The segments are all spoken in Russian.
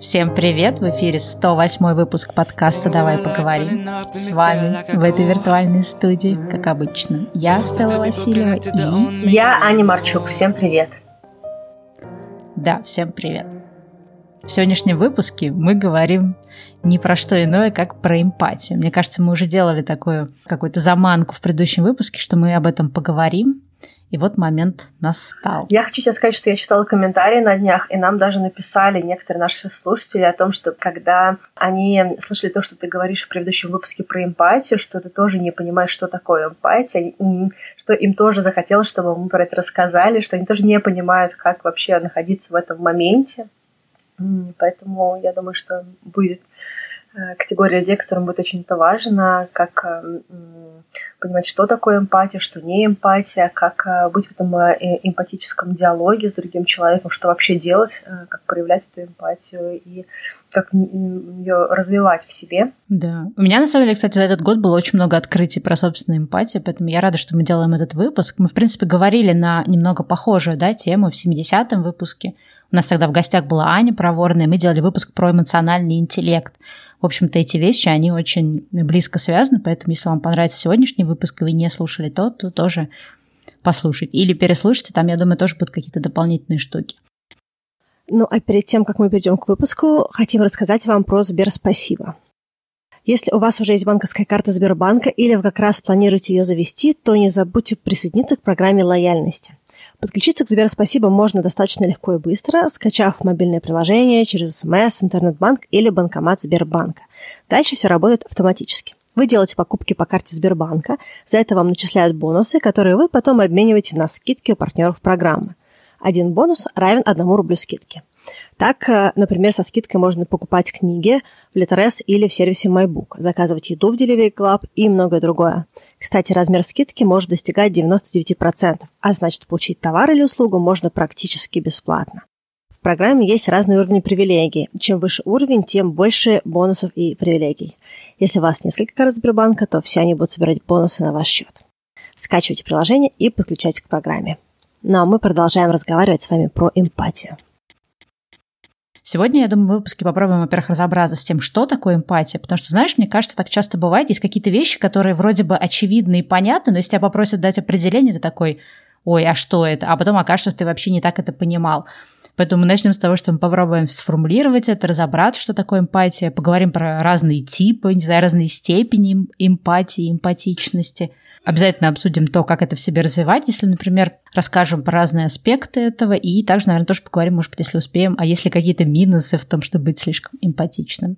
Всем привет! В эфире 108 выпуск подкаста «Давай поговорим». С вами в этой виртуальной студии, как обычно, я, Стелла Васильева, и... Я, Аня Марчук. Всем привет! Да, всем привет! В сегодняшнем выпуске мы говорим не про что иное, как про эмпатию. Мне кажется, мы уже делали такую какую-то заманку в предыдущем выпуске, что мы об этом поговорим. И вот момент настал. Я хочу сейчас сказать, что я читала комментарии на днях, и нам даже написали некоторые наши слушатели о том, что когда они слышали то, что ты говоришь в предыдущем выпуске про эмпатию, что ты тоже не понимаешь, что такое эмпатия, что им тоже захотелось, чтобы мы про это рассказали, что они тоже не понимают, как вообще находиться в этом моменте. Поэтому я думаю, что будет категория людей, которым будет очень это важно, как э, понимать, что такое эмпатия, что не эмпатия, как э, быть в этом эмпатическом диалоге с другим человеком, что вообще делать, как проявлять эту эмпатию и как ее развивать в себе. Да. У меня, на самом деле, кстати, за этот год было очень много открытий про собственную эмпатию, поэтому я рада, что мы делаем этот выпуск. Мы, в принципе, говорили на немного похожую да, тему в 70-м выпуске. У нас тогда в гостях была Аня Проворная, мы делали выпуск про эмоциональный интеллект. В общем-то, эти вещи, они очень близко связаны, поэтому если вам понравится сегодняшний выпуск, и вы не слушали тот, то тоже послушайте. Или переслушайте, там, я думаю, тоже будут какие-то дополнительные штуки. Ну, а перед тем, как мы перейдем к выпуску, хотим рассказать вам про Сберспасибо. Если у вас уже есть банковская карта Сбербанка или вы как раз планируете ее завести, то не забудьте присоединиться к программе лояльности. Подключиться к Сберспасибо можно достаточно легко и быстро, скачав мобильное приложение через СМС, интернет-банк или банкомат Сбербанка. Дальше все работает автоматически. Вы делаете покупки по карте Сбербанка, за это вам начисляют бонусы, которые вы потом обмениваете на скидки у партнеров программы. Один бонус равен одному рублю скидки. Так, э, например, со скидкой можно покупать книги в Литерес или в сервисе MyBook, заказывать еду в Delivery Club и многое другое. Кстати, размер скидки может достигать 99%, а значит получить товар или услугу можно практически бесплатно. В программе есть разные уровни привилегий. Чем выше уровень, тем больше бонусов и привилегий. Если у вас несколько карт Сбербанка, то все они будут собирать бонусы на ваш счет. Скачивайте приложение и подключайтесь к программе. Ну а мы продолжаем разговаривать с вами про эмпатию. Сегодня, я думаю, в выпуске попробуем, во-первых, разобраться с тем, что такое эмпатия, потому что, знаешь, мне кажется, так часто бывает, есть какие-то вещи, которые вроде бы очевидны и понятны, но если тебя попросят дать определение, ты такой, ой, а что это? А потом окажется, что ты вообще не так это понимал. Поэтому мы начнем с того, что мы попробуем сформулировать это, разобраться, что такое эмпатия, поговорим про разные типы, не знаю, разные степени эмпатии, эмпатичности – Обязательно обсудим то, как это в себе развивать, если, например, расскажем про разные аспекты этого, и также, наверное, тоже поговорим, может быть, если успеем, а есть ли какие-то минусы в том, чтобы быть слишком эмпатичным.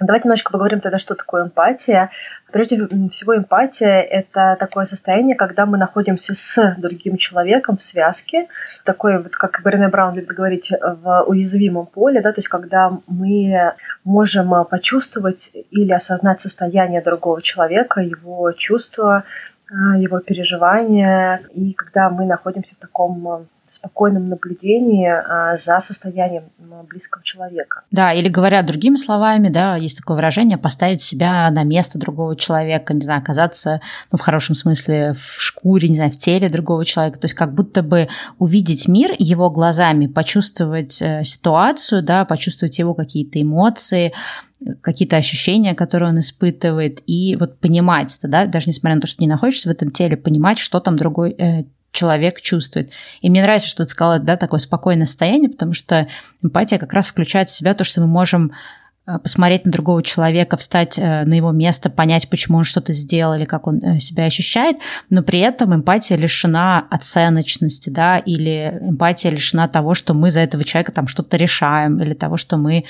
Давайте немножко поговорим тогда, что такое эмпатия. Прежде всего, эмпатия – это такое состояние, когда мы находимся с другим человеком в связке, такое, вот, как Брене Браун любит говорить, в уязвимом поле, да, то есть когда мы можем почувствовать или осознать состояние другого человека, его чувства, а, его переживания, и когда мы находимся в таком а, спокойном наблюдении а, за состоянием близкого человека. Да, или говоря другими словами, да, есть такое выражение поставить себя на место другого человека, не знаю, оказаться, ну, в хорошем смысле, в шкуре, не знаю, в теле другого человека, то есть как будто бы увидеть мир его глазами, почувствовать э, ситуацию, да, почувствовать его какие-то эмоции, какие-то ощущения, которые он испытывает, и вот понимать это, да, даже несмотря на то, что не находишься в этом теле, понимать, что там другой э, человек чувствует. И мне нравится, что ты сказала, да, такое спокойное состояние, потому что эмпатия как раз включает в себя то, что мы можем э, посмотреть на другого человека, встать э, на его место, понять, почему он что-то сделал или как он э, себя ощущает, но при этом эмпатия лишена оценочности, да, или эмпатия лишена того, что мы за этого человека там что-то решаем, или того, что мы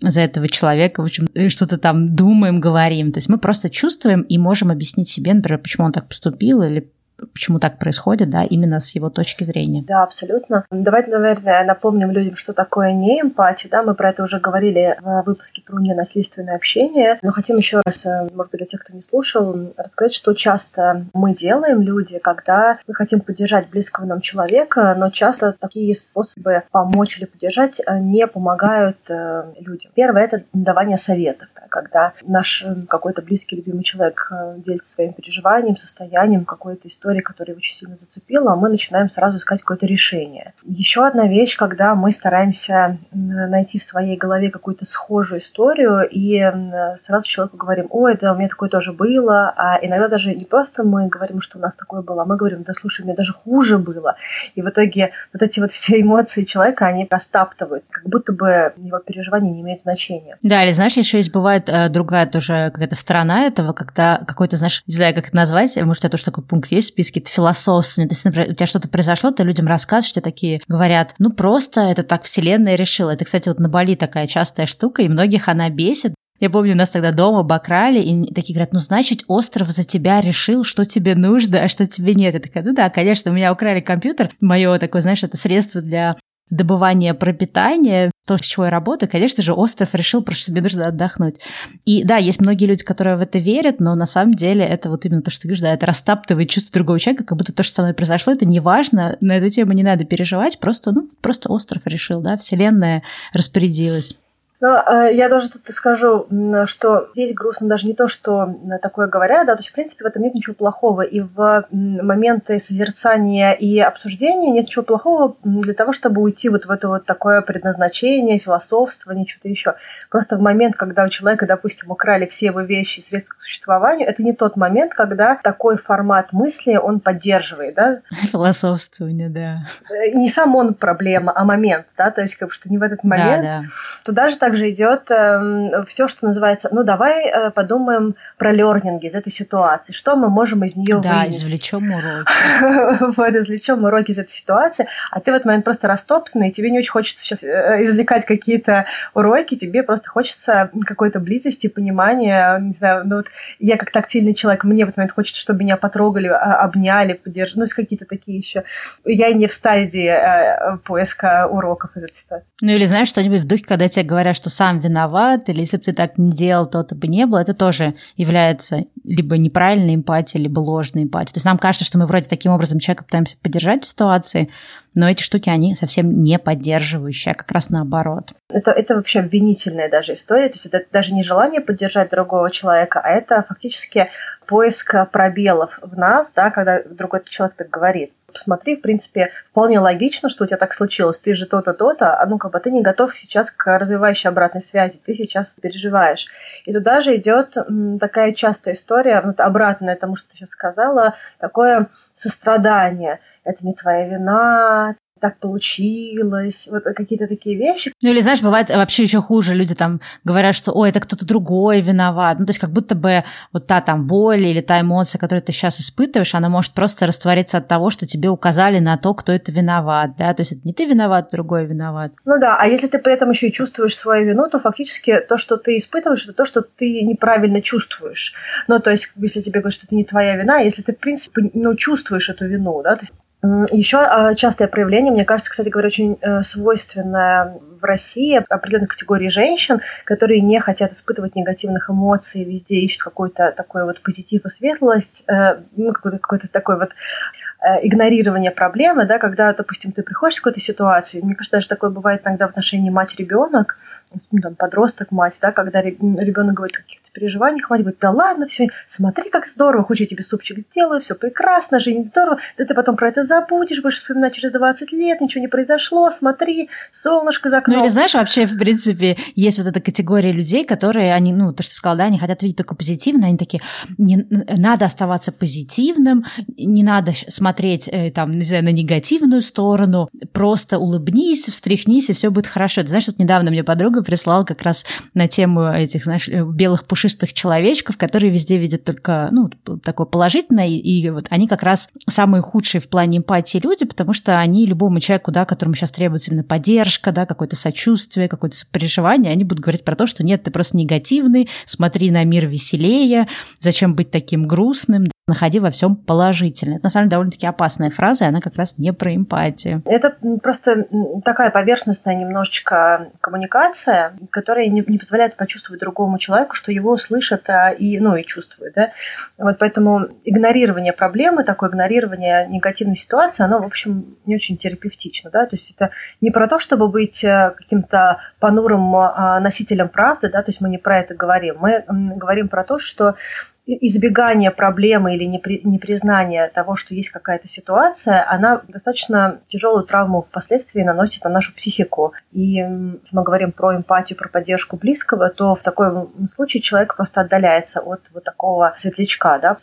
за этого человека, в общем, что-то там думаем, говорим. То есть мы просто чувствуем и можем объяснить себе, например, почему он так поступил или почему так происходит, да, именно с его точки зрения. Да, абсолютно. Давайте, наверное, напомним людям, что такое не эмпатия, да, мы про это уже говорили в выпуске про ненасильственное общение, но хотим еще раз, э, может быть, для тех, кто не слушал, рассказать, что часто мы делаем, люди, когда мы хотим поддержать близкого нам человека, но часто такие способы помочь или поддержать э, не помогают э, людям. Первое – это давание советов, да, когда наш какой-то близкий, любимый человек делится своим переживанием, состоянием, какой-то историей, истории, которая очень сильно зацепила, мы начинаем сразу искать какое-то решение. Еще одна вещь, когда мы стараемся найти в своей голове какую-то схожую историю и сразу человеку говорим, ой, да, у меня такое тоже было, а иногда даже не просто мы говорим, что у нас такое было, а мы говорим, да, слушай, меня даже хуже было. И в итоге вот эти вот все эмоции человека, они растаптываются, как будто бы его переживания не имеют значения. Да, или знаешь, еще есть бывает э, другая тоже какая-то сторона этого, когда какой-то, знаешь, не знаю, как это назвать, может, тебя тоже такой пункт есть списке, это философствование. То есть, например, у тебя что-то произошло, ты людям рассказываешь, тебе такие говорят, ну просто это так вселенная решила. Это, кстати, вот на Бали такая частая штука, и многих она бесит. Я помню, нас тогда дома обокрали, и такие говорят, ну, значит, остров за тебя решил, что тебе нужно, а что тебе нет. Я такая, ну да, конечно, у меня украли компьютер, мое такое, знаешь, это средство для добывания пропитания, то, с чего я работаю, конечно же, остров решил, просто мне нужно отдохнуть. И да, есть многие люди, которые в это верят, но на самом деле это вот именно то, что ты говоришь, да, это растаптывает чувство другого человека, как будто то, что со мной произошло, это не важно, на эту тему не надо переживать, просто, ну, просто остров решил, да, вселенная распорядилась. Но э, я даже тут скажу, что здесь грустно даже не то, что такое говорят, да, то есть, в принципе, в этом нет ничего плохого. И в моменты созерцания и обсуждения нет ничего плохого для того, чтобы уйти вот в это вот такое предназначение, философствование, что-то еще. Просто в момент, когда у человека, допустим, украли все его вещи и средства к существованию, это не тот момент, когда такой формат мысли он поддерживает, да. Философствование, да. Э, не сам он проблема, а момент, да, то есть как бы что не в этот момент. Да, да. Туда же также идет э, эм, все, что называется, ну давай э, подумаем про лернинги из этой ситуации, что мы можем из нее да, вынести. извлечем уроки. вот, извлечем уроки из этой ситуации, а ты в этот момент просто растоптанный, и тебе не очень хочется сейчас э, извлекать какие-то уроки, тебе просто хочется какой-то близости, понимания, не знаю, ну вот я как тактильный человек, мне в этот момент хочется, чтобы меня потрогали, а, обняли, поддержали, ну, какие-то такие еще. Я не в стадии э, поиска уроков из этой ситуации. Ну, или знаешь, что-нибудь в духе, когда тебе говорят, что сам виноват, или если бы ты так не делал, то то бы не было, это тоже является либо неправильной эмпатией, либо ложной эмпатией. То есть нам кажется, что мы вроде таким образом человека пытаемся поддержать в ситуации, но эти штуки, они совсем не поддерживающие, а как раз наоборот. Это, это вообще обвинительная даже история, то есть это даже не желание поддержать другого человека, а это фактически поиск пробелов в нас, да, когда другой человек так говорит посмотри, в принципе, вполне логично, что у тебя так случилось. Ты же то-то, то-то, а ну как бы ты не готов сейчас к развивающей обратной связи, ты сейчас переживаешь. И туда же идет такая частая история, вот обратная тому, что ты сейчас сказала, такое сострадание. Это не твоя вина, так получилось, вот какие-то такие вещи. Ну или знаешь, бывает вообще еще хуже, люди там говорят, что ой, это кто-то другой виноват, ну то есть как будто бы вот та там боль или та эмоция, которую ты сейчас испытываешь, она может просто раствориться от того, что тебе указали на то, кто это виноват, да, то есть это не ты виноват, другой виноват. Ну да, а если ты при этом еще и чувствуешь свою вину, то фактически то, что ты испытываешь, это то, что ты неправильно чувствуешь. Ну то есть если тебе говорят, что это не твоя вина, если ты в принципе ну, чувствуешь эту вину, да, то есть еще а, частое проявление, мне кажется, кстати говоря, очень э, свойственное в России определенной категории женщин, которые не хотят испытывать негативных эмоций, везде ищут какой-то такой вот позитив и светлость, э, ну, какой-то, какой-то такой вот э, игнорирование проблемы, да, когда, допустим, ты приходишь к какой-то ситуации, мне кажется, даже такое бывает иногда в отношении мать-ребенок, ну, там, подросток, мать, да, когда ребенок говорит переживаний хватит. Да ладно, все, смотри, как здорово, хочешь, я тебе супчик сделаю, все прекрасно, жизнь здорово, да ты потом про это забудешь, будешь вспоминать через 20 лет, ничего не произошло, смотри, солнышко за окном. Ну или знаешь, вообще, в принципе, есть вот эта категория людей, которые, они, ну, то, что ты сказала, да, они хотят видеть только позитивно, они такие, не, надо оставаться позитивным, не надо смотреть, э, там, не знаю, на негативную сторону, просто улыбнись, встряхнись, и все будет хорошо. Ты знаешь, вот недавно мне подруга прислала как раз на тему этих, знаешь, э, белых пушистых пушистых человечков, которые везде видят только, ну, такое положительное, и вот они как раз самые худшие в плане эмпатии люди, потому что они любому человеку, да, которому сейчас требуется именно поддержка, да, какое-то сочувствие, какое-то сопереживание, они будут говорить про то, что нет, ты просто негативный, смотри на мир веселее, зачем быть таким грустным, находи во всем положительное. Это на самом деле довольно-таки опасная фраза, и она как раз не про эмпатию. Это просто такая поверхностная немножечко коммуникация, которая не, не позволяет почувствовать другому человеку, что его слышат а, и, ну, и чувствуют. Да? Вот поэтому игнорирование проблемы, такое игнорирование негативной ситуации, оно, в общем, не очень терапевтично. Да? То есть это не про то, чтобы быть э, каким-то понурым а, носителем правды, да? то есть мы не про это говорим. Мы говорим про то, что избегание проблемы или непризнание того, что есть какая-то ситуация, она достаточно тяжелую травму впоследствии наносит на нашу психику. И если мы говорим про эмпатию, про поддержку близкого, то в таком случае человек просто отдаляется от вот такого светлячка, да,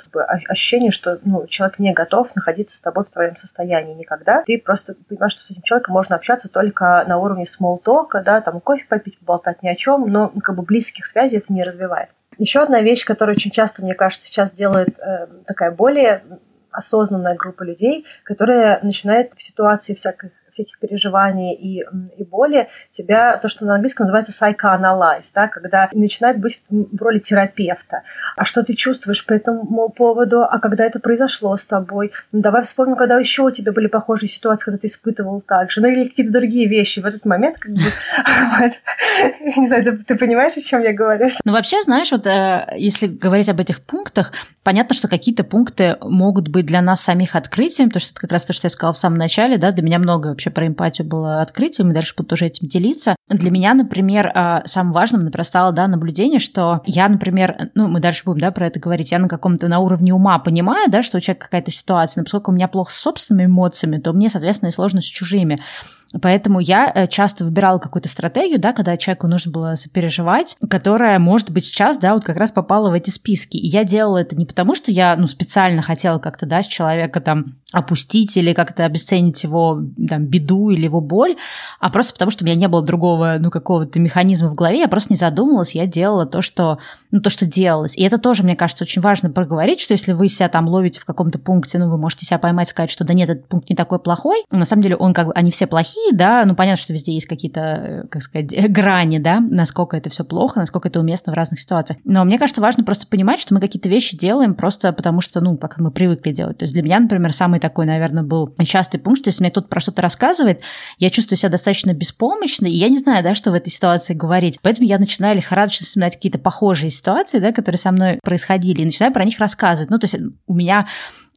ощущение, что ну, человек не готов находиться с тобой в твоем состоянии никогда. Ты просто понимаешь, что с этим человеком можно общаться только на уровне small talk, да, там кофе попить, поболтать ни о чем, но как бы близких связей это не развивает. Еще одна вещь, которая очень часто, мне кажется, сейчас делает э, такая более осознанная группа людей, которая начинает в ситуации всяких всяких переживаний и, и боли, тебя, то, что на английском называется psychoanalyze, да, когда начинает быть в роли терапевта. А что ты чувствуешь по этому поводу, а когда это произошло с тобой? Ну, давай вспомним, когда еще у тебя были похожие ситуации, когда ты испытывал так же, ну или какие-то другие вещи. В этот момент, как бы, не знаю, ты понимаешь, о чем я говорю? Ну, вообще, знаешь, вот э, если говорить об этих пунктах, понятно, что какие-то пункты могут быть для нас самих открытием, то, что это как раз то, что я сказала в самом начале, да, для меня много вообще про эмпатию было открытием, и дальше буду тоже этим делиться. Для меня, например, а, самым важным, например, стало, да, наблюдение, что я, например, ну, мы дальше будем, да, про это говорить, я на каком-то, на уровне ума понимаю, да, что у человека какая-то ситуация, но поскольку у меня плохо с собственными эмоциями, то мне, соответственно, и сложно с чужими. Поэтому я э, часто выбирала какую-то стратегию, да, когда человеку нужно было сопереживать, которая, может быть, сейчас, да, вот как раз попала в эти списки. И я делала это не потому, что я, ну, специально хотела как-то, да, с человека там опустить или как-то обесценить его там, беду или его боль, а просто потому, что у меня не было другого, ну, какого-то механизма в голове, я просто не задумывалась, я делала то, что, ну, то, что делалось. И это тоже, мне кажется, очень важно проговорить, что если вы себя там ловите в каком-то пункте, ну, вы можете себя поймать, сказать, что да нет, этот пункт не такой плохой, на самом деле он как бы, они все плохие, такие, да, ну понятно, что везде есть какие-то, э, как сказать, грани, да, насколько это все плохо, насколько это уместно в разных ситуациях. Но мне кажется, важно просто понимать, что мы какие-то вещи делаем просто потому, что, ну, как мы привыкли делать. То есть для меня, например, самый такой, наверное, был частый пункт, что если мне кто-то про что-то рассказывает, я чувствую себя достаточно беспомощно, и я не знаю, да, что в этой ситуации говорить. Поэтому я начинаю лихорадочно вспоминать какие-то похожие ситуации, да, которые со мной происходили, и начинаю про них рассказывать. Ну, то есть у меня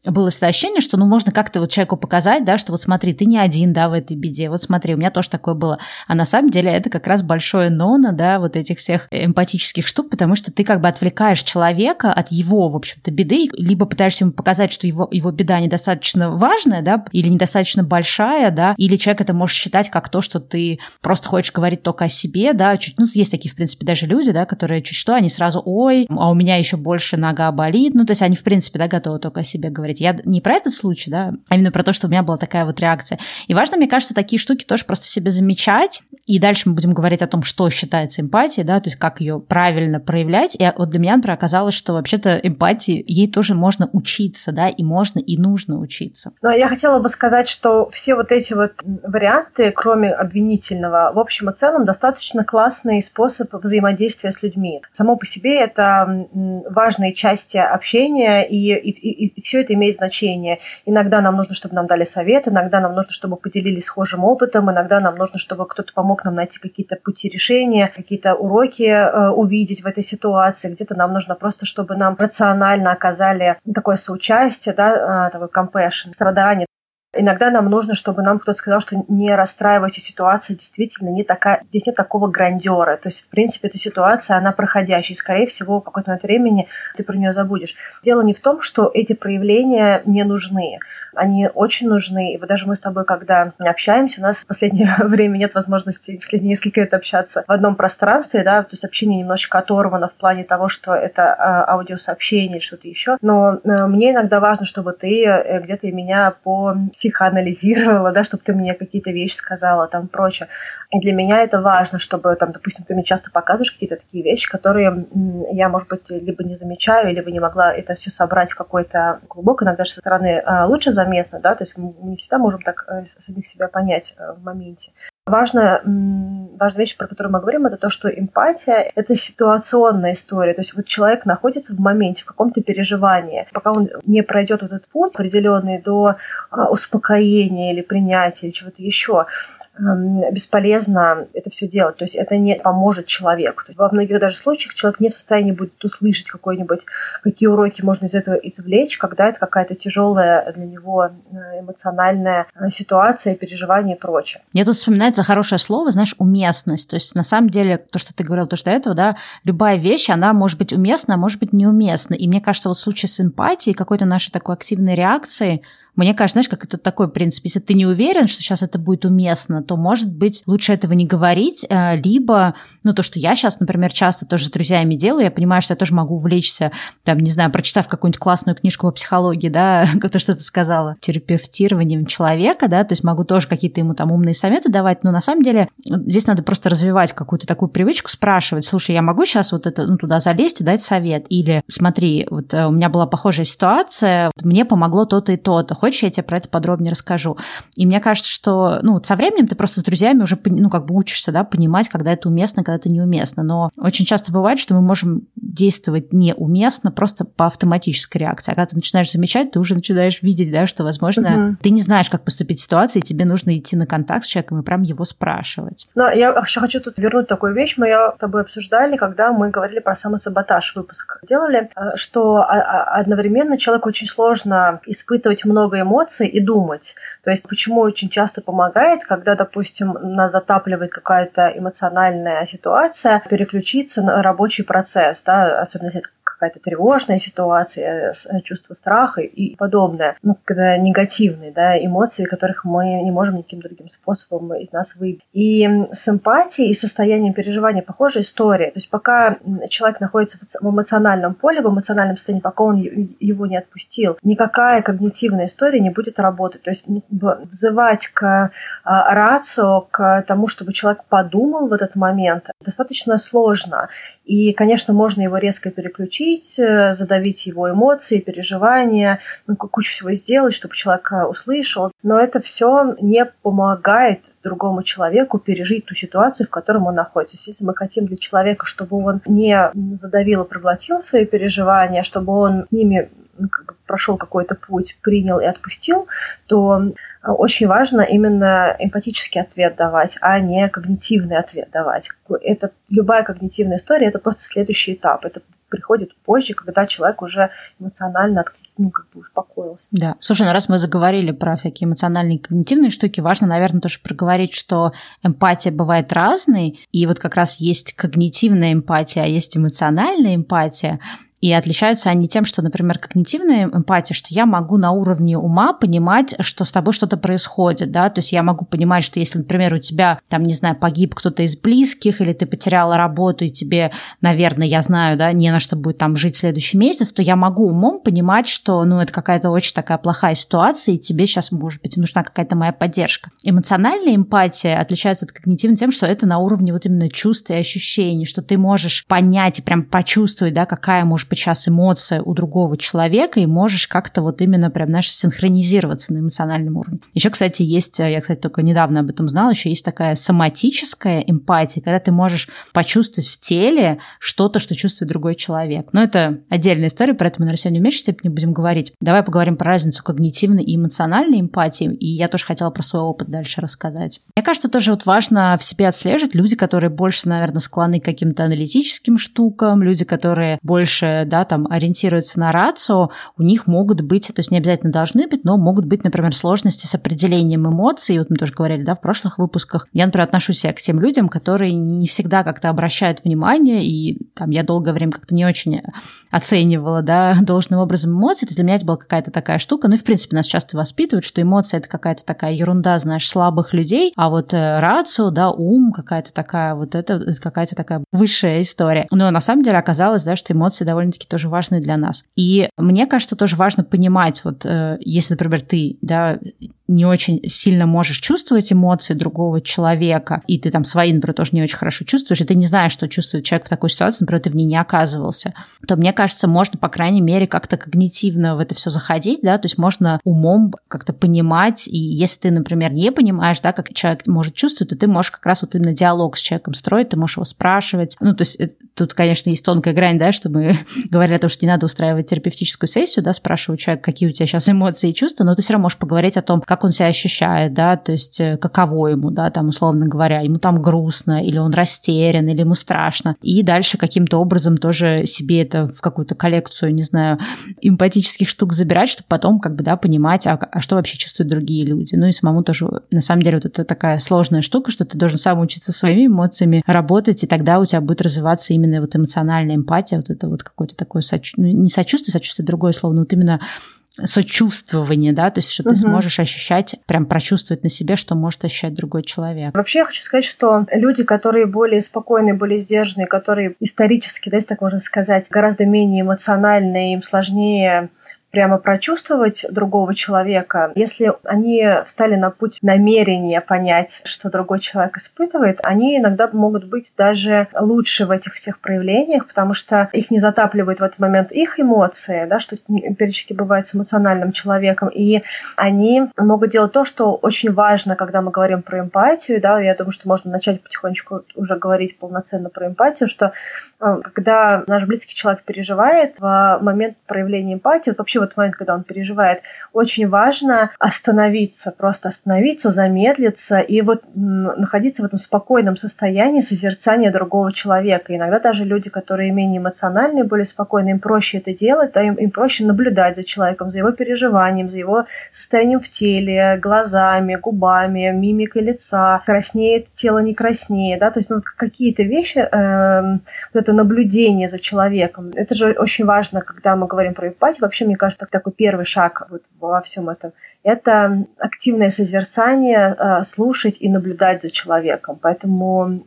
было всегда ощущение, что ну можно как-то вот человеку показать, да, что вот смотри, ты не один, да, в этой беде, вот смотри, у меня тоже такое было. А на самом деле это как раз большое ноно, да, вот этих всех эмпатических штук, потому что ты как бы отвлекаешь человека от его, в общем-то, беды, либо пытаешься ему показать, что его, его беда недостаточно важная, да, или недостаточно большая, да, или человек это может считать как то, что ты просто хочешь говорить только о себе, да, чуть, ну, есть такие, в принципе, даже люди, да, которые чуть что, они сразу, ой, а у меня еще больше нога болит, ну, то есть они, в принципе, да, готовы только о себе говорить говорить. Я не про этот случай, да, а именно про то, что у меня была такая вот реакция. И важно, мне кажется, такие штуки тоже просто в себе замечать. И дальше мы будем говорить о том, что считается эмпатией, да, то есть как ее правильно проявлять. И вот для меня, например, оказалось, что вообще-то эмпатии, ей тоже можно учиться, да, и можно, и нужно учиться. Ну, я хотела бы сказать, что все вот эти вот варианты, кроме обвинительного, в общем и целом достаточно классный способ взаимодействия с людьми. Само по себе это важные части общения, и, и, и, и все это имеет имеет значение. Иногда нам нужно, чтобы нам дали совет, иногда нам нужно, чтобы поделились схожим опытом, иногда нам нужно, чтобы кто-то помог нам найти какие-то пути решения, какие-то уроки э, увидеть в этой ситуации. Где-то нам нужно просто, чтобы нам рационально оказали такое соучастие, да, э, такой compassion, страдание. Иногда нам нужно, чтобы нам кто-то сказал, что не расстраивайся, ситуация действительно не такая, здесь нет такого грандера. То есть, в принципе, эта ситуация, она проходящая. Скорее всего, в какой-то момент времени ты про нее забудешь. Дело не в том, что эти проявления не нужны они очень нужны. И вот даже мы с тобой, когда общаемся, у нас в последнее время нет возможности последние несколько лет общаться в одном пространстве, да, то есть общение немножечко оторвано в плане того, что это а, аудиосообщение или что-то еще. Но э, мне иногда важно, чтобы ты э, где-то меня психоанализировала, да, чтобы ты мне какие-то вещи сказала, там прочее. И для меня это важно, чтобы, там, допустим, ты мне часто показываешь какие-то такие вещи, которые я, может быть, либо не замечаю, либо не могла это все собрать в какой-то клубок, иногда со стороны а, лучше заметно, да, то есть мы не всегда можем так э, самих себя понять э, в моменте. Важная, важная вещь, про которую мы говорим, это то, что эмпатия – это ситуационная история. То есть вот человек находится в моменте, в каком-то переживании. Пока он не пройдет этот путь определенный до а, успокоения или принятия или чего-то еще, бесполезно это все делать. То есть это не поможет человеку. То есть во многих даже случаях человек не в состоянии будет услышать какой-нибудь, какие уроки можно из этого извлечь, когда это какая-то тяжелая для него э, эмоциональная э, ситуация, переживания и прочее. Мне тут вспоминается хорошее слово, знаешь, уместность. То есть на самом деле то, что ты говорил, то, что до этого, да, любая вещь, она может быть уместна, а может быть неуместна. И мне кажется, вот в случае с эмпатией, какой-то нашей такой активной реакции, мне кажется, знаешь, как это такой принцип, если ты не уверен, что сейчас это будет уместно, то, может быть, лучше этого не говорить, э, либо, ну, то, что я сейчас, например, часто тоже с друзьями делаю, я понимаю, что я тоже могу увлечься, там, не знаю, прочитав какую-нибудь классную книжку по психологии, да, то, что ты сказала, терапевтированием человека, да, то есть могу тоже какие-то ему там умные советы давать, но на самом деле здесь надо просто развивать какую-то такую привычку, спрашивать, слушай, я могу сейчас вот это, ну, туда залезть и дать совет, или смотри, вот э, у меня была похожая ситуация, мне помогло то-то и то-то, Хочешь, я тебе про это подробнее расскажу. И мне кажется, что ну, со временем ты просто с друзьями уже ну, как бы учишься да, понимать, когда это уместно, когда это неуместно. Но очень часто бывает, что мы можем действовать неуместно просто по автоматической реакции. А когда ты начинаешь замечать, ты уже начинаешь видеть, да, что, возможно, угу. ты не знаешь, как поступить в ситуации, и тебе нужно идти на контакт с человеком и прям его спрашивать. Но я еще хочу тут вернуть такую вещь. Мы ее с тобой обсуждали, когда мы говорили про самосаботаж выпуск делали, э, что одновременно человеку очень сложно испытывать много много эмоций и думать. То есть почему очень часто помогает, когда, допустим, нас затапливает какая-то эмоциональная ситуация, переключиться на рабочий процесс, да, особенно если какая-то тревожная ситуация, э, чувство страха и подобное. Ну, когда негативные да, эмоции, которых мы не можем никаким другим способом из нас выбить. И с эмпатией и состоянием переживания похожая история. То есть пока человек находится в эмоциональном поле, в эмоциональном состоянии, пока он его не отпустил, никакая когнитивная история не будет работать. То есть взывать к а, рацио, к тому, чтобы человек подумал в этот момент, достаточно сложно. И, конечно, можно его резко переключить, э, задавить его эмоции, переживания, ну, кучу всего сделать, чтобы человек э, услышал. Но это все не помогает другому человеку пережить ту ситуацию, в которой он находится. Если мы хотим для человека, чтобы он не задавил и проглотил свои переживания, чтобы он с ними ну, прошел какой-то путь, принял и отпустил, то очень важно именно эмпатический ответ давать, а не когнитивный ответ давать. Это, любая когнитивная история – это просто следующий этап. Это приходит позже, когда человек уже эмоционально ну, как бы успокоился. Да. Слушай, ну раз мы заговорили про всякие эмоциональные и когнитивные штуки, важно, наверное, тоже проговорить, что эмпатия бывает разной, и вот как раз есть когнитивная эмпатия, а есть эмоциональная эмпатия. И отличаются они тем, что, например, когнитивная эмпатия, что я могу на уровне ума понимать, что с тобой что-то происходит, да, то есть я могу понимать, что если, например, у тебя, там, не знаю, погиб кто-то из близких, или ты потеряла работу, и тебе, наверное, я знаю, да, не на что будет там жить следующий месяц, то я могу умом понимать, что, ну, это какая-то очень такая плохая ситуация, и тебе сейчас, может быть, нужна какая-то моя поддержка. Эмоциональная эмпатия отличается от когнитивной тем, что это на уровне вот именно чувств и ощущений, что ты можешь понять и прям почувствовать, да, какая может сейчас эмоция у другого человека, и можешь как-то вот именно прям, знаешь, синхронизироваться на эмоциональном уровне. Еще, кстати, есть, я, кстати, только недавно об этом знала, еще есть такая соматическая эмпатия, когда ты можешь почувствовать в теле что-то, что чувствует другой человек. Но это отдельная история, про это мы, наверное, сегодня в меньшей степени будем говорить. Давай поговорим про разницу когнитивной и эмоциональной эмпатии, и я тоже хотела про свой опыт дальше рассказать. Мне кажется, тоже вот важно в себе отслеживать люди, которые больше, наверное, склонны к каким-то аналитическим штукам, люди, которые больше да, там ориентируются на рацию, у них могут быть, то есть не обязательно должны быть, но могут быть, например, сложности с определением эмоций. Вот мы тоже говорили, да, в прошлых выпусках. Я, например, отношусь к тем людям, которые не всегда как-то обращают внимание, и там я долгое время как-то не очень оценивала, да, должным образом эмоции. То есть для меня это была какая-то такая штука. Ну и, в принципе, нас часто воспитывают, что эмоции – это какая-то такая ерунда, знаешь, слабых людей, а вот э, рацию, да, ум, какая-то такая, вот это какая-то такая высшая история. Но на самом деле оказалось, да, что эмоции довольно довольно-таки тоже важны для нас. И мне кажется, тоже важно понимать, вот э, если, например, ты, да, не очень сильно можешь чувствовать эмоции другого человека, и ты там свои, например, тоже не очень хорошо чувствуешь, и ты не знаешь, что чувствует человек в такой ситуации, например, ты в ней не оказывался, то, мне кажется, можно, по крайней мере, как-то когнитивно в это все заходить, да, то есть можно умом как-то понимать, и если ты, например, не понимаешь, да, как человек может чувствовать, то ты можешь как раз вот именно диалог с человеком строить, ты можешь его спрашивать. Ну, то есть э, тут, конечно, есть тонкая грань, да, что мы говорили о том, что не надо устраивать терапевтическую сессию, да, спрашивать человека, какие у тебя сейчас эмоции и чувства, но ты все равно можешь поговорить о том, как он себя ощущает, да, то есть э, каково ему, да, там, условно говоря, ему там грустно, или он растерян, или ему страшно. И дальше каким-то образом тоже себе это в какую-то коллекцию, не знаю, эмпатических штук забирать, чтобы потом, как бы, да, понимать, а, а что вообще чувствуют другие люди. Ну и самому тоже, на самом деле, вот это такая сложная штука, что ты должен сам учиться своими эмоциями работать, и тогда у тебя будет развиваться именно вот эмоциональная эмпатия, вот это вот какое-то такое, соч... ну, не сочувствие, сочувствие другое слово, но вот именно сочувствование, да, то есть что угу. ты сможешь ощущать, прям прочувствовать на себе, что может ощущать другой человек. Вообще я хочу сказать, что люди, которые более спокойные, более сдержанные, которые исторически, да, если так можно сказать, гораздо менее эмоциональные, им сложнее прямо прочувствовать другого человека, если они встали на путь намерения понять, что другой человек испытывает, они иногда могут быть даже лучше в этих всех проявлениях, потому что их не затапливают в этот момент их эмоции, да, что периодически бывает с эмоциональным человеком, и они могут делать то, что очень важно, когда мы говорим про эмпатию, да, я думаю, что можно начать потихонечку уже говорить полноценно про эмпатию, что когда наш близкий человек переживает, в момент проявления эмпатии, вообще вот момент, когда он переживает, очень важно остановиться, просто остановиться, замедлиться и вот находиться в этом спокойном состоянии созерцания другого человека. Иногда даже люди, которые менее эмоциональные, более спокойные, им проще это делать, да, им, им проще наблюдать за человеком, за его переживанием, за его состоянием в теле, глазами, губами, мимикой лица, краснеет тело, не краснеет, да, то есть ну, какие-то вещи, э, вот это наблюдение за человеком, это же очень важно, когда мы говорим про эмпатию, вообще, мне кажется, такой первый шаг вот во всем этом это активное созерцание, э, слушать и наблюдать за человеком. Поэтому,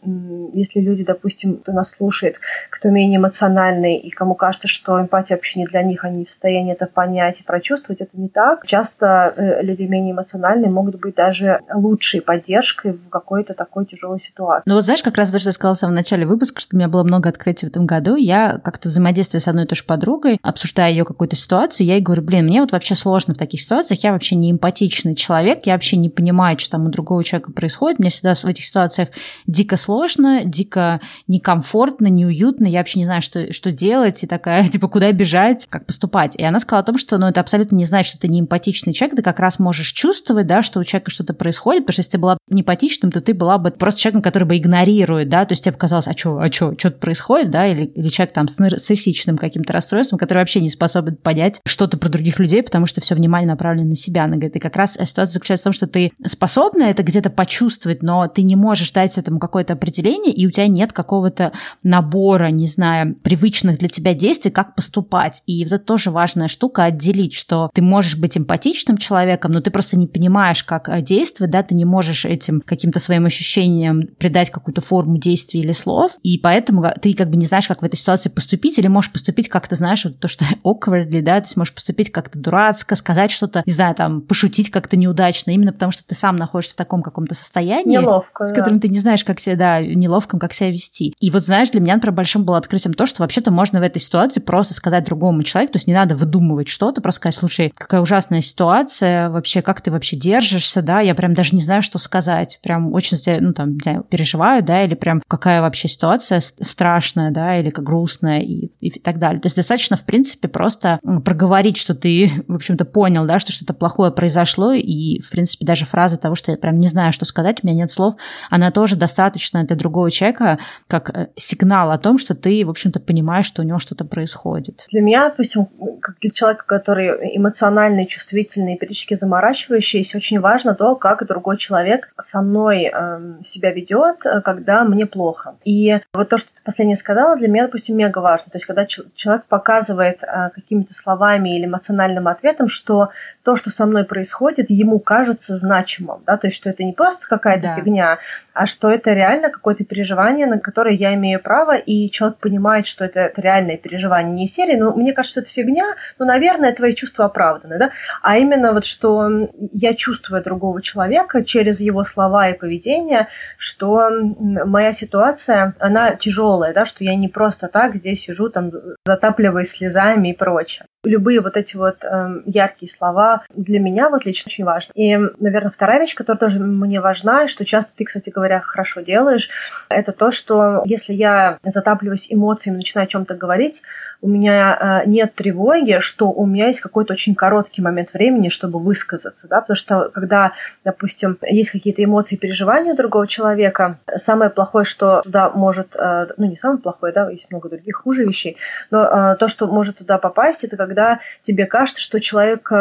если люди, допустим, кто нас слушает, кто менее эмоциональный и кому кажется, что эмпатия вообще не для них, они в состоянии это понять и прочувствовать, это не так. Часто э, люди менее эмоциональные могут быть даже лучшей поддержкой в какой-то такой тяжелой ситуации. Ну вот знаешь, как раз даже ты сказала в самом начале выпуска, что у меня было много открытий в этом году. Я как-то взаимодействую с одной и той же подругой, обсуждая ее какую-то ситуацию, я ей говорю, блин, мне вот вообще сложно в таких ситуациях, я вообще не не человек, я вообще не понимаю, что там у другого человека происходит, мне всегда в этих ситуациях дико сложно, дико некомфортно, неуютно, я вообще не знаю, что, что делать, и такая, типа, куда бежать, как поступать. И она сказала о том, что, ну, это абсолютно не значит, что ты не эмпатичный человек, ты как раз можешь чувствовать, да, что у человека что-то происходит, потому что если ты была непатичным, то ты была бы просто человеком, который бы игнорирует, да, то есть тебе показалось, а что, а что, что-то происходит, да, или, или человек там с нарциссичным каким-то расстройством, который вообще не способен понять что-то про других людей, потому что все внимание направлено на себя, она говорит, и как раз ситуация заключается в том, что ты способна это где-то почувствовать, но ты не можешь дать этому какое-то определение, и у тебя нет какого-то набора, не знаю, привычных для тебя действий, как поступать. И вот это тоже важная штука отделить, что ты можешь быть эмпатичным человеком, но ты просто не понимаешь, как э, действовать, да, ты не можешь этим каким-то своим ощущениям придать какую-то форму действий или слов, и поэтому ты как бы не знаешь, как в этой ситуации поступить, или можешь поступить как-то, знаешь, вот то, что awkwardly, да, ты можешь поступить как-то дурацко, сказать что-то, не знаю, там, пошутить как-то неудачно, именно потому что ты сам находишься в таком каком-то состоянии, Неловко, в котором да. ты не знаешь, как себя, да, неловком, как себя вести. И вот, знаешь, для меня, например, большим было открытием то, что вообще-то можно в этой ситуации просто сказать другому человеку, то есть не надо выдумывать что-то, просто сказать, слушай, какая ужасная ситуация, вообще, как ты вообще держишься, да, я прям даже не знаю, что сказать, прям очень, ну, там, не знаю, переживаю, да, или прям какая вообще ситуация страшная, да, или как грустная и, и так далее. То есть достаточно, в принципе, просто проговорить, что ты, в общем-то, понял, да, что что-то плохое произошло, произошло, и, в принципе, даже фраза того, что я прям не знаю, что сказать, у меня нет слов, она тоже достаточно для другого человека как э, сигнал о том, что ты, в общем-то, понимаешь, что у него что-то происходит. Для меня, допустим, как для человека, который эмоциональный, чувствительный, периодически заморачивающийся, очень важно то, как другой человек со мной э, себя ведет, когда мне плохо. И вот то, что ты последнее сказала, для меня, допустим, мега важно. То есть, когда человек показывает э, какими-то словами или эмоциональным ответом, что то, что со мной происходит, ему кажется значимым, да, то есть что это не просто какая-то да. фигня, а что это реально какое-то переживание, на которое я имею право, и человек понимает, что это, это реальное переживание, не серии, ну, мне кажется, это фигня, ну, наверное, твои чувства оправданы, да, а именно вот, что я чувствую другого человека через его слова и поведение, что моя ситуация, она тяжелая, да, что я не просто так здесь сижу, там, затапливаясь слезами и прочее любые вот эти вот э, яркие слова для меня вот лично очень важны. И, наверное, вторая вещь, которая тоже мне важна, что часто ты, кстати говоря, хорошо делаешь, это то, что если я затапливаюсь эмоциями, начинаю о чем-то говорить, у меня э, нет тревоги, что у меня есть какой-то очень короткий момент времени, чтобы высказаться, да, потому что когда, допустим, есть какие-то эмоции переживания другого человека, самое плохое, что туда может, э, ну не самое плохое, да, есть много других хуже вещей, но э, то, что может туда попасть, это когда тебе кажется, что человек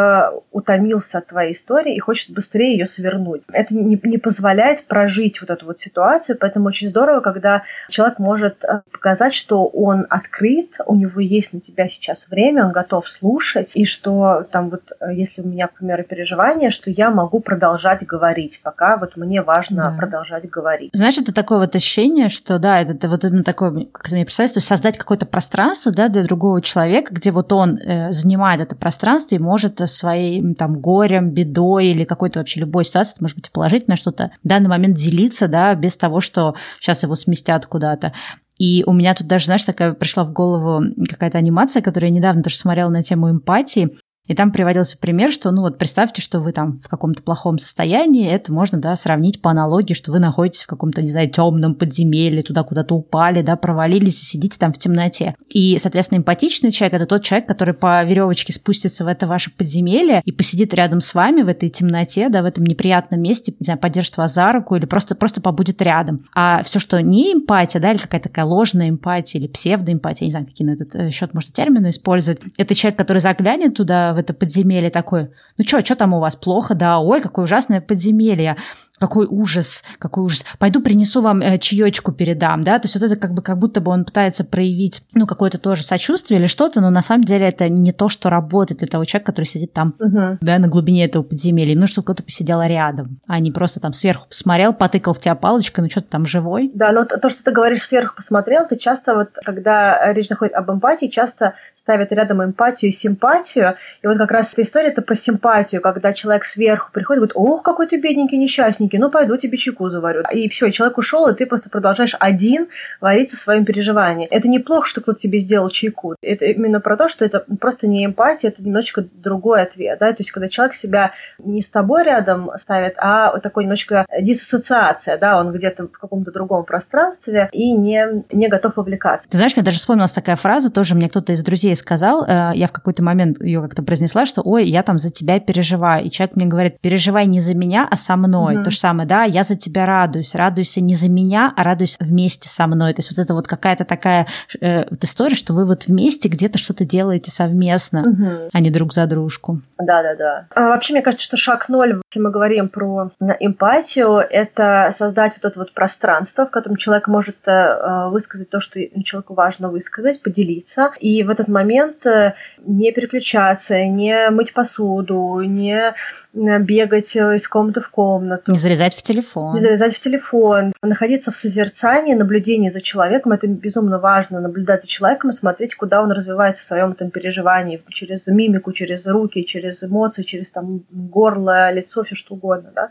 утомился от твоей истории и хочет быстрее ее свернуть. Это не, не позволяет прожить вот эту вот ситуацию, поэтому очень здорово, когда человек может показать, что он открыт, у него есть на тебя сейчас время, он готов слушать, и что там вот, э, если у меня, к примеру, переживания, что я могу продолжать говорить, пока вот мне важно да. продолжать говорить. Знаешь, это такое вот ощущение, что да, это, это вот именно такое, как ты мне представляешь, то есть создать какое-то пространство, да, для другого человека, где вот он э, занимает это пространство и может своим там горем, бедой или какой-то вообще любой ситуацией, это может быть положительное что-то, в данный момент делиться, да, без того, что сейчас его сместят куда-то. И у меня тут даже, знаешь, такая пришла в голову какая-то анимация, которую я недавно тоже смотрела на тему эмпатии. И там приводился пример, что, ну вот представьте, что вы там в каком-то плохом состоянии, это можно, да, сравнить по аналогии, что вы находитесь в каком-то, не знаю, темном подземелье, туда куда-то упали, да, провалились и сидите там в темноте. И, соответственно, эмпатичный человек – это тот человек, который по веревочке спустится в это ваше подземелье и посидит рядом с вами в этой темноте, да, в этом неприятном месте, не знаю, поддержит вас за руку или просто, просто побудет рядом. А все, что не эмпатия, да, или какая-то такая ложная эмпатия или псевдоэмпатия, не знаю, какие на этот э, счет можно термины использовать, это человек, который заглянет туда, в это подземелье такой, ну что, что там у вас плохо, да, ой, какое ужасное подземелье, какой ужас, какой ужас. Пойду принесу вам э, чаечку передам, да, то есть вот это как бы как будто бы он пытается проявить, ну, какое-то тоже сочувствие или что-то, но на самом деле это не то, что работает для того человека, который сидит там, угу. да, на глубине этого подземелья. Нужно, чтобы кто-то посидел рядом, а не просто там сверху посмотрел, потыкал в тебя палочкой, ну, что ты там живой. Да, но то, что ты говоришь сверху посмотрел, ты часто вот, когда речь заходит об эмпатии, часто ставят рядом эмпатию и симпатию. И вот как раз эта история это про симпатию, когда человек сверху приходит и говорит, ох, какой ты бедненький, несчастненький, ну пойду тебе чайку заварю. И все, человек ушел, и ты просто продолжаешь один вариться в своем переживании. Это неплохо, что кто-то тебе сделал чайку. Это именно про то, что это просто не эмпатия, это немножечко другой ответ. Да? То есть, когда человек себя не с тобой рядом ставит, а вот такой немножечко диссоциация, да, он где-то в каком-то другом пространстве и не, не готов вовлекаться. Ты знаешь, мне даже вспомнилась такая фраза, тоже мне кто-то из друзей сказал, э, я в какой-то момент ее как-то произнесла, что ой, я там за тебя переживаю. И человек мне говорит, переживай не за меня, а со мной. Угу. То же самое, да, я за тебя радуюсь. Радуйся не за меня, а радуйся вместе со мной. То есть вот это вот какая-то такая э, вот история, что вы вот вместе где-то что-то делаете совместно, угу. а не друг за дружку. Да, да, да. А вообще, мне кажется, что шаг ноль, если мы говорим про эмпатию, это создать вот это вот пространство, в котором человек может э, высказать то, что человеку важно высказать, поделиться. И в этот момент момент э, не переключаться, не мыть посуду, не бегать э, из комнаты в комнату. Не залезать в телефон. Не залезать в телефон. Находиться в созерцании, наблюдении за человеком. Это безумно важно. Наблюдать за человеком и смотреть, куда он развивается в своем этом переживании. Через мимику, через руки, через эмоции, через там горло, лицо, все что угодно. Да?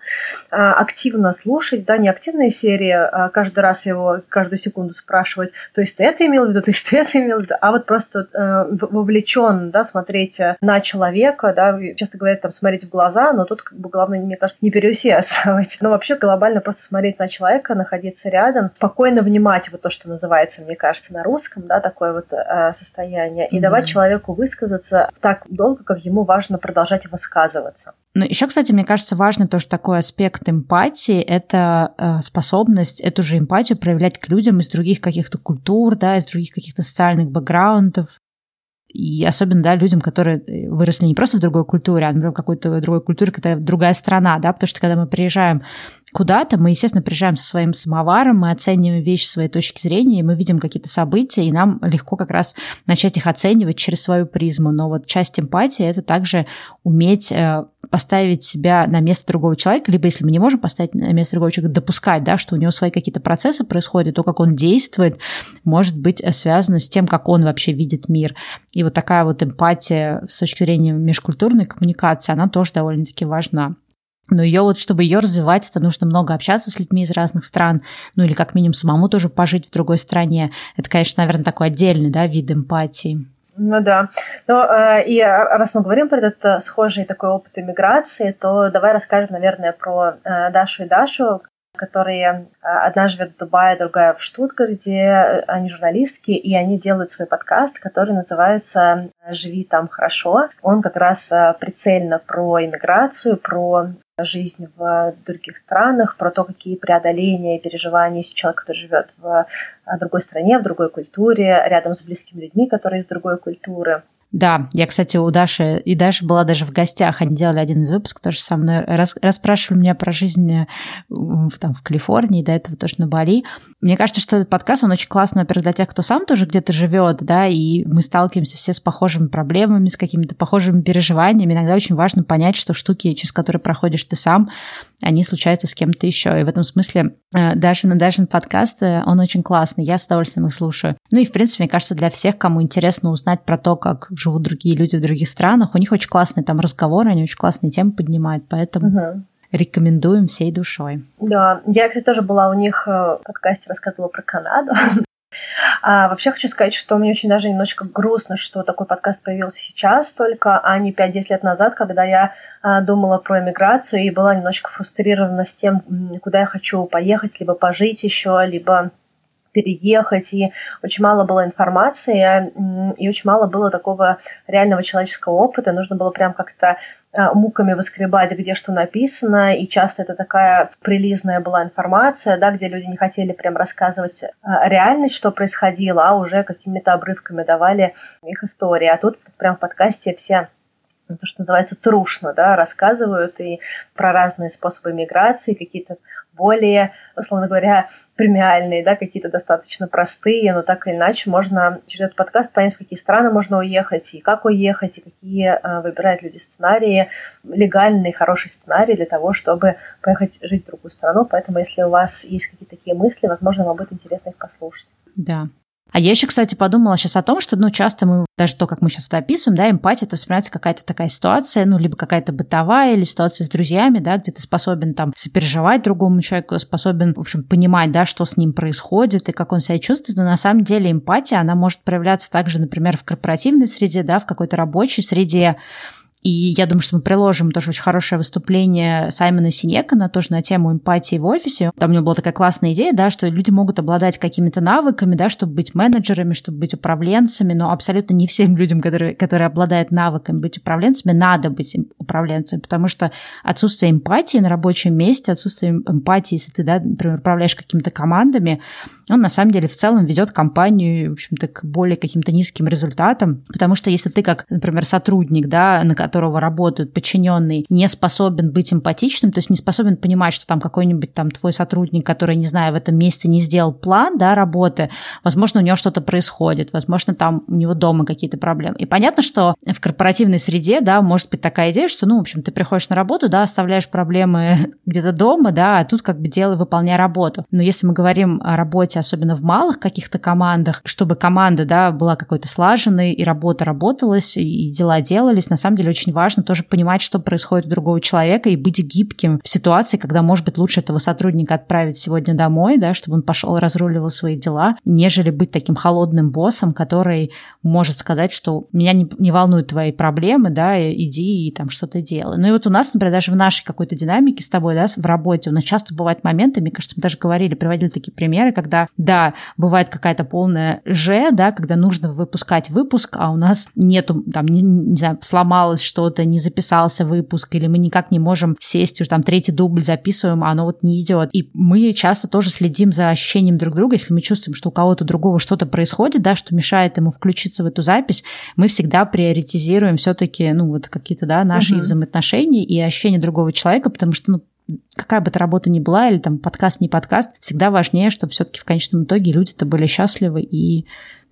А, активно слушать, да, не активные серии, а каждый раз его каждую секунду спрашивать, то есть ты это имел в виду, то есть ты это имел в виду, а вот просто э, вовлечен, да, смотреть на человека, да, часто говорят там смотреть в глаза, но тут как бы главное, мне кажется, не переусердствовать. Но вообще глобально просто смотреть на человека, находиться рядом, спокойно внимать, вот то, что называется, мне кажется, на русском, да, такое вот э, состояние, и да. давать человеку высказаться так долго, как ему важно продолжать высказываться. Ну, еще, кстати, мне кажется, важно то, что такой аспект эмпатии – это э, способность эту же эмпатию проявлять к людям из других каких-то культур, да, из других каких-то социальных бэкграундов, и особенно, да, людям, которые э, выросли не просто в другой культуре, а, например, в какой-то другой культуре, которая другая страна, да, потому что когда мы приезжаем куда-то, мы, естественно, приезжаем со своим самоваром, мы оцениваем вещи с своей точки зрения, мы видим какие-то события, и нам легко как раз начать их оценивать через свою призму. Но вот часть эмпатии – это также уметь э, поставить себя на место другого человека, либо если мы не можем поставить на место другого человека, допускать, да, что у него свои какие-то процессы происходят, то, как он действует, может быть э, связано с тем, как он вообще видит мир. И вот такая вот эмпатия с точки зрения межкультурной коммуникации, она тоже довольно-таки важна. Но ее вот, чтобы ее развивать, это нужно много общаться с людьми из разных стран, ну или как минимум самому тоже пожить в другой стране. Это, конечно, наверное, такой отдельный да, вид эмпатии. Ну да. Но, э, и раз мы говорим про этот э, схожий такой опыт иммиграции, то давай расскажем, наверное, про э, Дашу и Дашу. которые одна живет в Дубае, другая в Штутгарте, они журналистки, и они делают свой подкаст, который называется «Живи там хорошо». Он как раз прицельно про иммиграцию, про жизнь в других странах, про то, какие преодоления и переживания есть человек, который живет в другой стране, в другой культуре, рядом с близкими людьми, которые из другой культуры. Да, я, кстати, у Даши, и Даша была даже в гостях, они делали один из выпусков тоже со мной, рас, расспрашивали меня про жизнь в, там, в Калифорнии, до этого тоже на Бали. Мне кажется, что этот подкаст, он очень классный, во-первых, для тех, кто сам тоже где-то живет, да, и мы сталкиваемся все с похожими проблемами, с какими-то похожими переживаниями. Иногда очень важно понять, что штуки, через которые проходишь ты сам, они случаются с кем-то еще. И в этом смысле Дашин и Дашин подкаст, э, он очень классный, я с удовольствием их слушаю. Ну и, в принципе, мне кажется, для всех, кому интересно узнать про то, как живут другие люди в других странах. У них очень классные там разговоры, они очень классные темы поднимают, поэтому угу. рекомендуем всей душой. Да, я, кстати, тоже была у них э, в подкасте, рассказывала про Канаду. А вообще хочу сказать, что мне очень даже немножечко грустно, что такой подкаст появился сейчас только, а не 5-10 лет назад, когда я а, думала про эмиграцию и была немножечко фрустрирована с тем, куда я хочу поехать, либо пожить еще, либо переехать, и очень мало было информации, и очень мало было такого реального человеческого опыта. Нужно было прям как-то э, муками выскребать, где что написано, и часто это такая прилизная была информация, да, где люди не хотели прям рассказывать э, реальность, что происходило, а уже какими-то обрывками давали их истории. А тут прям в подкасте все то, что называется, трушно, да, рассказывают и про разные способы миграции, какие-то более, условно говоря, премиальные, да, какие-то достаточно простые, но так или иначе можно через этот подкаст понять, в какие страны можно уехать, и как уехать, и какие э, выбирают люди сценарии, легальные, хорошие сценарии для того, чтобы поехать жить в другую страну. Поэтому, если у вас есть какие-то такие мысли, возможно, вам будет интересно их послушать. Да, а я еще, кстати, подумала сейчас о том, что, ну, часто мы, даже то, как мы сейчас это описываем, да, эмпатия, это вспоминается какая-то такая ситуация, ну, либо какая-то бытовая, или ситуация с друзьями, да, где ты способен там сопереживать другому человеку, способен, в общем, понимать, да, что с ним происходит и как он себя чувствует, но на самом деле эмпатия, она может проявляться также, например, в корпоративной среде, да, в какой-то рабочей среде, и я думаю, что мы приложим тоже очень хорошее выступление Саймона Синека тоже на тему эмпатии в офисе. Там у него была такая классная идея, да, что люди могут обладать какими-то навыками, да, чтобы быть менеджерами, чтобы быть управленцами, но абсолютно не всем людям, которые, которые обладают навыками быть управленцами, надо быть управленцем, потому что отсутствие эмпатии на рабочем месте, отсутствие эмпатии, если ты, да, например, управляешь какими-то командами, он на самом деле в целом ведет компанию, в общем-то, к более каким-то низким результатам, потому что если ты как, например, сотрудник, да, на которого работают подчиненные, не способен быть эмпатичным, то есть не способен понимать, что там какой-нибудь там твой сотрудник, который, не знаю, в этом месяце не сделал план, да, работы, возможно, у него что-то происходит, возможно, там у него дома какие-то проблемы. И понятно, что в корпоративной среде, да, может быть такая идея, что, ну, в общем, ты приходишь на работу, да, оставляешь проблемы где-то дома, да, а тут как бы делай, выполняй работу. Но если мы говорим о работе, особенно в малых каких-то командах, чтобы команда, да, была какой-то слаженной, и работа работалась, и дела делались, на самом деле очень очень важно тоже понимать, что происходит у другого человека и быть гибким в ситуации, когда, может быть, лучше этого сотрудника отправить сегодня домой, да, чтобы он пошел разруливал свои дела, нежели быть таким холодным боссом, который может сказать, что меня не, не волнуют твои проблемы, да, иди и там что-то делай. Ну и вот у нас, например, даже в нашей какой-то динамике с тобой, да, в работе, у нас часто бывают моменты, мне кажется, мы даже говорили, приводили такие примеры, когда, да, бывает какая-то полная Ж, да, когда нужно выпускать выпуск, а у нас нету, там, не, не знаю, сломалось что-то, не записался выпуск, или мы никак не можем сесть, уже там третий дубль записываем, а оно вот не идет. И мы часто тоже следим за ощущением друг друга, если мы чувствуем, что у кого-то другого что-то происходит, да, что мешает ему включиться в эту запись, мы всегда приоритизируем все-таки, ну, вот какие-то, да, наши угу. взаимоотношения и ощущения другого человека, потому что, ну, какая бы эта работа ни была, или там подкаст, не подкаст, всегда важнее, чтобы все-таки в конечном итоге люди-то были счастливы и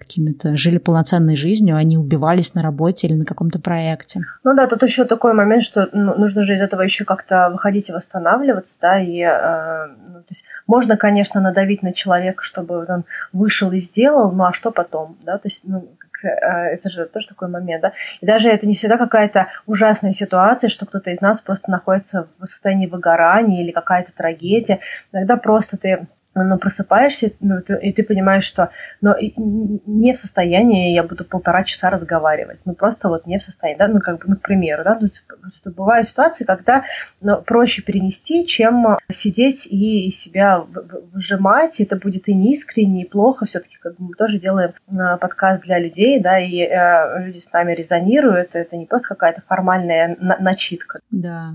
какими-то жили полноценной жизнью, не убивались на работе или на каком-то проекте. Ну да, тут еще такой момент, что ну, нужно же из этого еще как-то выходить и восстанавливаться, да, и э, ну, то есть можно, конечно, надавить на человека, чтобы он вышел и сделал, ну а что потом, да, то есть ну, э, это же тоже такой момент, да. И даже это не всегда какая-то ужасная ситуация, что кто-то из нас просто находится в состоянии выгорания или какая-то трагедия. Иногда просто ты ну, просыпаешься, ну, ты, и ты понимаешь, что но не в состоянии я буду полтора часа разговаривать. Ну, просто вот не в состоянии, да, ну, как бы, ну, к примеру, да, ну, типа, бывают ситуации, когда ну, проще перенести, чем сидеть и себя выжимать, это будет и неискренне, и плохо, все-таки как бы мы тоже делаем а, подкаст для людей, да, и э, люди с нами резонируют, это не просто какая-то формальная начитка. Да.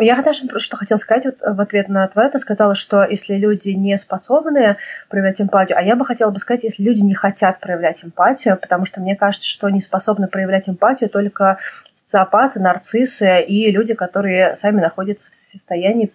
Я даже что хотела сказать вот в ответ на твое, ты сказала, что если люди не способны проявлять эмпатию, а я бы хотела бы сказать, если люди не хотят проявлять эмпатию, потому что мне кажется, что не способны проявлять эмпатию только социопаты, нарциссы и люди, которые сами находятся в состоянии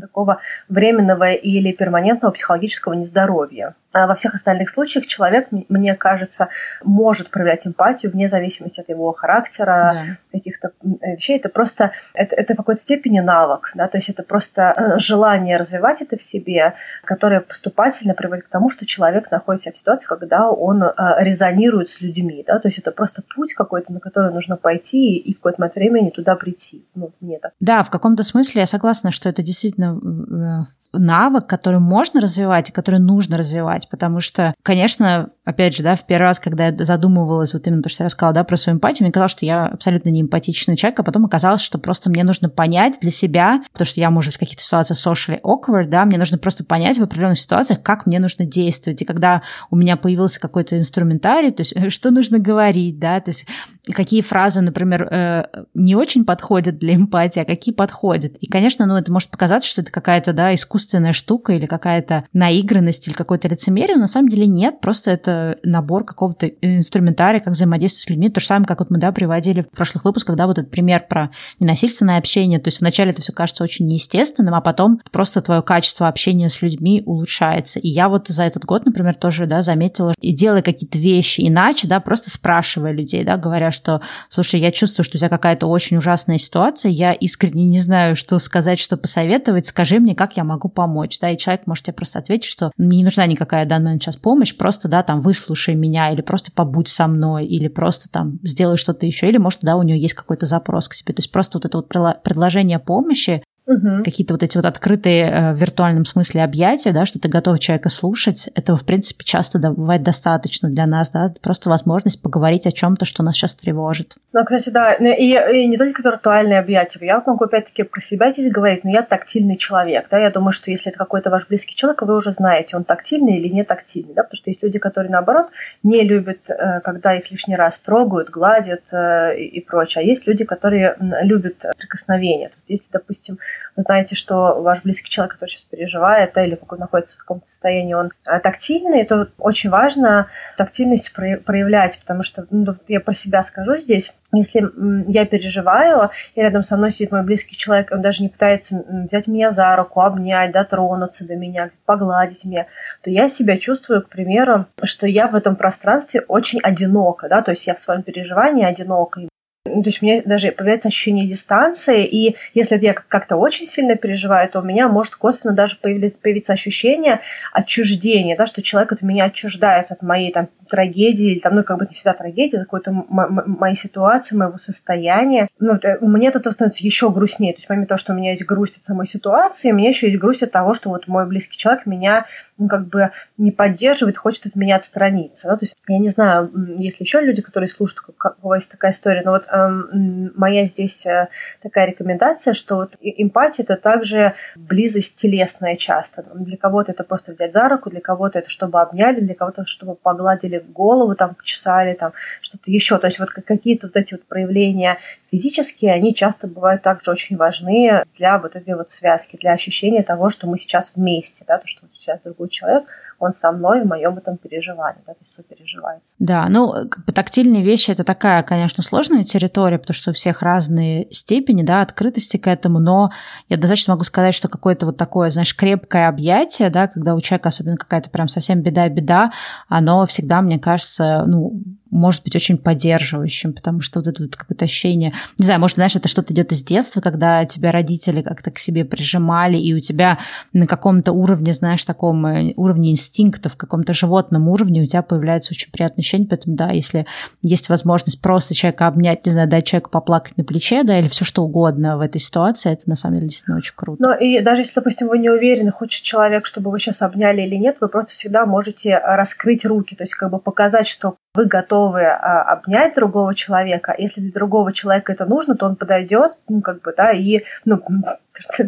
такого временного или перманентного психологического нездоровья. А во всех остальных случаях человек, мне кажется, может проявлять эмпатию вне зависимости от его характера, да. каких-то э, вещей. Это просто, это, это в какой-то степени навык, да, то есть это просто э, желание развивать это в себе, которое поступательно приводит к тому, что человек находится в ситуации, когда он э, резонирует с людьми, да, то есть это просто путь какой-то, на который нужно пойти и в какой-то момент времени туда прийти. Ну, мне так. Да, в каком-то смысле я согласна, что это действительно навык, который можно развивать и который нужно развивать, потому что, конечно, опять же, да, в первый раз, когда я задумывалась, вот именно то, что я рассказала, да, про свою эмпатию, мне казалось, что я абсолютно не эмпатичный человек, а потом оказалось, что просто мне нужно понять для себя, потому что я, может, в каких-то ситуациях socially awkward, да, мне нужно просто понять в определенных ситуациях, как мне нужно действовать. И когда у меня появился какой-то инструментарий, то есть что нужно говорить, да, то есть какие фразы, например, э, не очень подходят для эмпатии, а какие подходят. И, конечно, ну, это может показаться, что это какая-то, да, искусственная штука или какая-то наигранность или какое-то лицемерие, но на самом деле нет, просто это набор какого-то инструментария, как взаимодействовать с людьми. То же самое, как вот мы, да, приводили в прошлых выпусках, да, вот этот пример про ненасильственное общение. То есть вначале это все кажется очень неестественным, а потом просто твое качество общения с людьми улучшается. И я вот за этот год, например, тоже, да, заметила, и делая какие-то вещи иначе, да, просто спрашивая людей, да, говоря, что, слушай, я чувствую, что у тебя какая-то очень ужасная ситуация, я искренне не знаю, что сказать, что посоветовать, скажи мне, как я могу помочь, да, и человек может тебе просто ответить, что мне не нужна никакая данная сейчас помощь, просто, да, там, выслушай меня, или просто побудь со мной, или просто там сделай что-то еще, или может, да, у нее есть какой-то запрос к себе, то есть просто вот это вот предложение помощи, Угу. Какие-то вот эти вот открытые э, в виртуальном смысле объятия, да, что ты готов человека слушать, этого, в принципе, часто бывает достаточно для нас, да, просто возможность поговорить о чем-то, что нас сейчас тревожит. Ну, кстати, да, ну, и, и не только виртуальные объятия. Я могу опять-таки про себя здесь говорить, но я тактильный человек, да, я думаю, что если это какой-то ваш близкий человек, вы уже знаете, он тактильный или не тактильный, да, потому что есть люди, которые, наоборот, не любят, э, когда их лишний раз трогают, гладят э, и прочее, а есть люди, которые любят прикосновения. Есть, допустим, вы знаете, что ваш близкий человек, который сейчас переживает, да, или какой находится в каком-то состоянии, он а, тактильный, то очень важно тактильность проявлять, потому что ну, я про себя скажу здесь, если я переживаю, и рядом со мной сидит мой близкий человек, он даже не пытается взять меня за руку, обнять, дотронуться до меня, погладить меня, то я себя чувствую, к примеру, что я в этом пространстве очень одинока, да, то есть я в своем переживании одинока, то есть у меня даже появляется ощущение дистанции, и если я как-то очень сильно переживаю, то у меня может косвенно даже появиться ощущение отчуждения, да, что человек от меня отчуждается, от моей там трагедии, там, ну, как бы не всегда трагедия, какой-то моей ситуации, моего состояния. Ну, это, мне от этого становится еще грустнее. То есть, помимо того, что у меня есть грусть от самой ситуации, у меня еще есть грусть от того, что вот мой близкий человек меня ну, как бы не поддерживает, хочет от меня отстраниться. Да? То есть, я не знаю, есть ли еще люди, которые слушают, как у вас есть такая история, но вот эм, моя здесь э, такая рекомендация, что вот эмпатия – это также близость телесная часто. Для кого-то это просто взять за руку, для кого-то это чтобы обняли, для кого-то чтобы погладили голову там почесали, там что-то еще. То есть вот какие-то вот эти вот проявления физические, они часто бывают также очень важны для вот этой вот связки, для ощущения того, что мы сейчас вместе, да, то, что сейчас другой человек, он со мной в моем этом переживании, да, то есть сопереживается. Да, ну, как бы тактильные вещи это такая, конечно, сложная территория, потому что у всех разные степени, да, открытости к этому, но я достаточно могу сказать, что какое-то вот такое, знаешь, крепкое объятие, да, когда у человека особенно какая-то прям совсем беда-беда, оно всегда, мне кажется, ну, может быть очень поддерживающим, потому что вот это вот какое-то ощущение, не знаю, может, знаешь, это что-то идет из детства, когда тебя родители как-то к себе прижимали, и у тебя на каком-то уровне, знаешь, таком э, уровне инстинктов, каком-то животном уровне у тебя появляется очень приятное ощущение, поэтому, да, если есть возможность просто человека обнять, не знаю, дать человеку поплакать на плече, да, или все что угодно в этой ситуации, это на самом деле действительно очень круто. Ну и даже если, допустим, вы не уверены, хочет человек, чтобы вы сейчас обняли или нет, вы просто всегда можете раскрыть руки, то есть как бы показать, что вы готовы а, обнять другого человека. Если для другого человека это нужно, то он подойдет, ну, как бы, да, и, ну,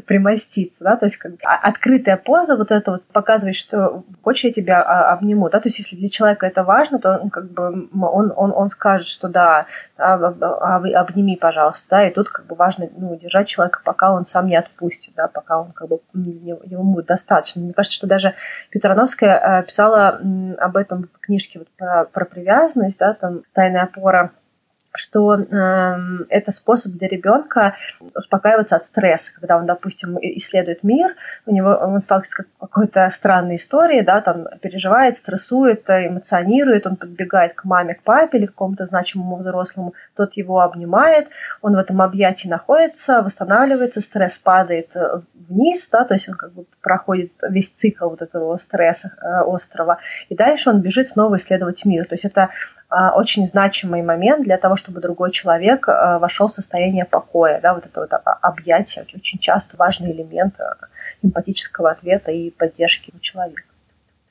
примоститься, да, то есть как а, открытая поза вот это вот показывает, что хочешь я тебя а, обниму, да, то есть если для человека это важно, то он как бы он, он, он скажет, что да, а, а вы обними, пожалуйста, да, и тут как бы важно ну, держать человека, пока он сам не отпустит, да, пока он как бы ему будет достаточно. Мне кажется, что даже Петрановская писала об этом в книжке вот про, про привязанность, да, там «Тайная опора», что э, это способ для ребенка успокаиваться от стресса, когда он, допустим, исследует мир, у него он сталкивается с какой-то странной историей, да, там переживает, стрессует, эмоционирует, он подбегает к маме, к папе или к какому-то значимому взрослому, тот его обнимает, он в этом объятии находится, восстанавливается, стресс падает э, вниз, да, то есть он как бы проходит весь цикл вот этого стресса э, острова, и дальше он бежит снова исследовать мир. То есть это очень значимый момент для того, чтобы другой человек а, вошел в состояние покоя. Да, вот это вот объятие очень часто важный элемент а, эмпатического ответа и поддержки у человека.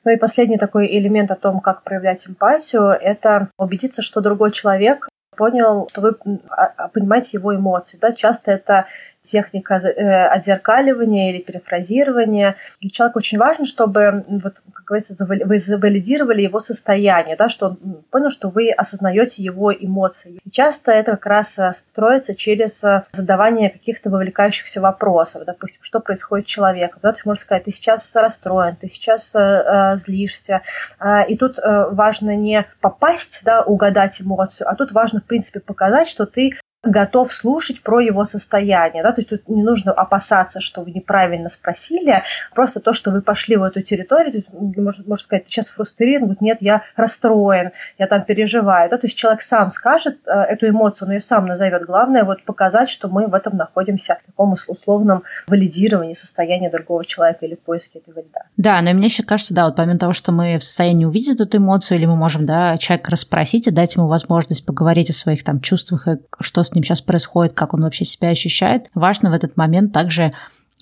Ну и последний такой элемент о том, как проявлять эмпатию, это убедиться, что другой человек понял, что вы понимаете его эмоции. Да? Часто это техника э, отзеркаливания или перефразирования. Для человека очень важно, чтобы, вот, как говорится, вы завалидировали его состояние, да, что он понял, что вы осознаете его эмоции. И часто это как раз э, строится через э, задавание каких-то вовлекающихся вопросов. Допустим, что происходит с человеком. Да, ты можешь сказать, ты сейчас расстроен, ты сейчас э, злишься. И тут важно не попасть, да, угадать эмоцию, а тут важно, в принципе, показать, что ты готов слушать про его состояние. Да? То есть тут не нужно опасаться, что вы неправильно спросили, просто то, что вы пошли в эту территорию, то можно, можно сказать, ты сейчас фрустрирован, говорит, нет, я расстроен, я там переживаю. Да? То есть человек сам скажет э, эту эмоцию, он ее сам назовет. Главное вот показать, что мы в этом находимся в таком условном валидировании состояния другого человека или поиске этого льда. Да, но мне еще кажется, да, вот помимо того, что мы в состоянии увидеть эту эмоцию, или мы можем, да, человека расспросить и дать ему возможность поговорить о своих там чувствах, что с ним сейчас происходит, как он вообще себя ощущает. Важно в этот момент также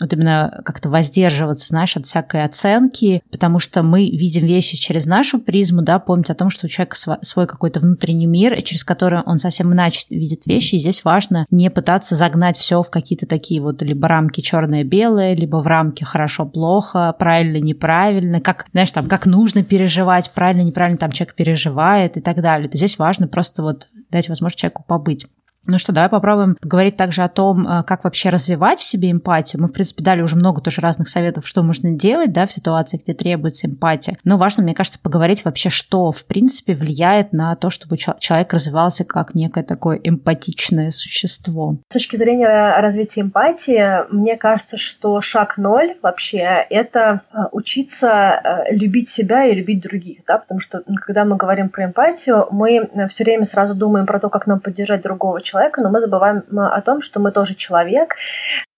вот именно как-то воздерживаться, знаешь, от всякой оценки, потому что мы видим вещи через нашу призму, да, помнить о том, что у человека свой какой-то внутренний мир, через который он совсем иначе видит вещи, и здесь важно не пытаться загнать все в какие-то такие вот либо рамки черное-белое, либо в рамки хорошо-плохо, правильно-неправильно, как, знаешь, там, как нужно переживать, правильно-неправильно там человек переживает и так далее. То здесь важно просто вот дать возможность человеку побыть. Ну что, давай попробуем поговорить также о том, э, как вообще развивать в себе эмпатию. Мы, в принципе, дали уже много тоже разных советов, что можно делать, да, в ситуации, где требуется эмпатия. Но важно, мне кажется, поговорить вообще, что, в принципе, влияет на то, чтобы человек развивался как некое такое эмпатичное существо. С точки зрения развития эмпатии, мне кажется, что шаг ноль вообще – это э, учиться э, любить себя и любить других, да, потому что когда мы говорим про эмпатию, мы все время сразу думаем про то, как нам поддержать другого человека, человека, но мы забываем о том, что мы тоже человек,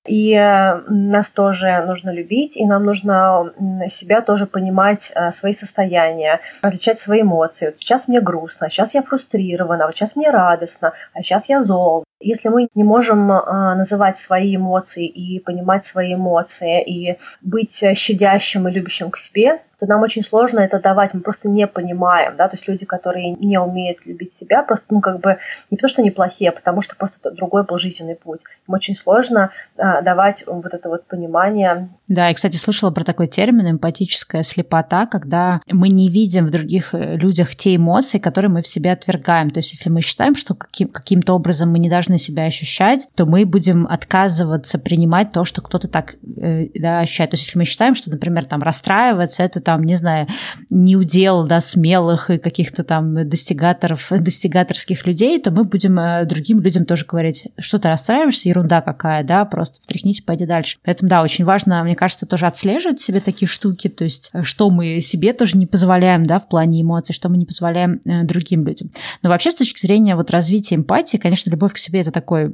и э, нас тоже нужно любить, и нам нужно себя тоже понимать, э, свои состояния, отличать свои эмоции. Вот сейчас мне грустно, сейчас я фрустрирована, вот сейчас мне радостно, а сейчас я зол. Если мы не можем э, называть свои эмоции и понимать свои эмоции, и быть щадящим и любящим к себе, то нам очень сложно это давать, мы просто не понимаем, да, то есть люди, которые не умеют любить себя, просто, ну, как бы, не то, что они плохие, а потому что просто другой был жизненный путь. Им очень сложно а, давать вот это вот понимание. Да, и, кстати, слышала про такой термин эмпатическая слепота, когда мы не видим в других э, людях те эмоции, которые мы в себе отвергаем. То есть, если мы считаем, что каким- каким-то образом мы не должны себя ощущать, то мы будем отказываться принимать то, что кто-то так э, да, ощущает. То есть, если мы считаем, что, например, там расстраиваться, это там, не знаю, не удел, да, смелых и каких-то там достигаторов, достигаторских людей, то мы будем э, другим людям тоже говорить, что ты расстраиваешься, ерунда какая, да, просто встряхнись, пойди дальше. Поэтому, да, очень важно, мне кажется, тоже отслеживать себе такие штуки, то есть э, что мы себе тоже не позволяем, да, в плане эмоций, что мы не позволяем другим людям. Но вообще с точки зрения вот развития эмпатии, конечно, любовь к себе это такой,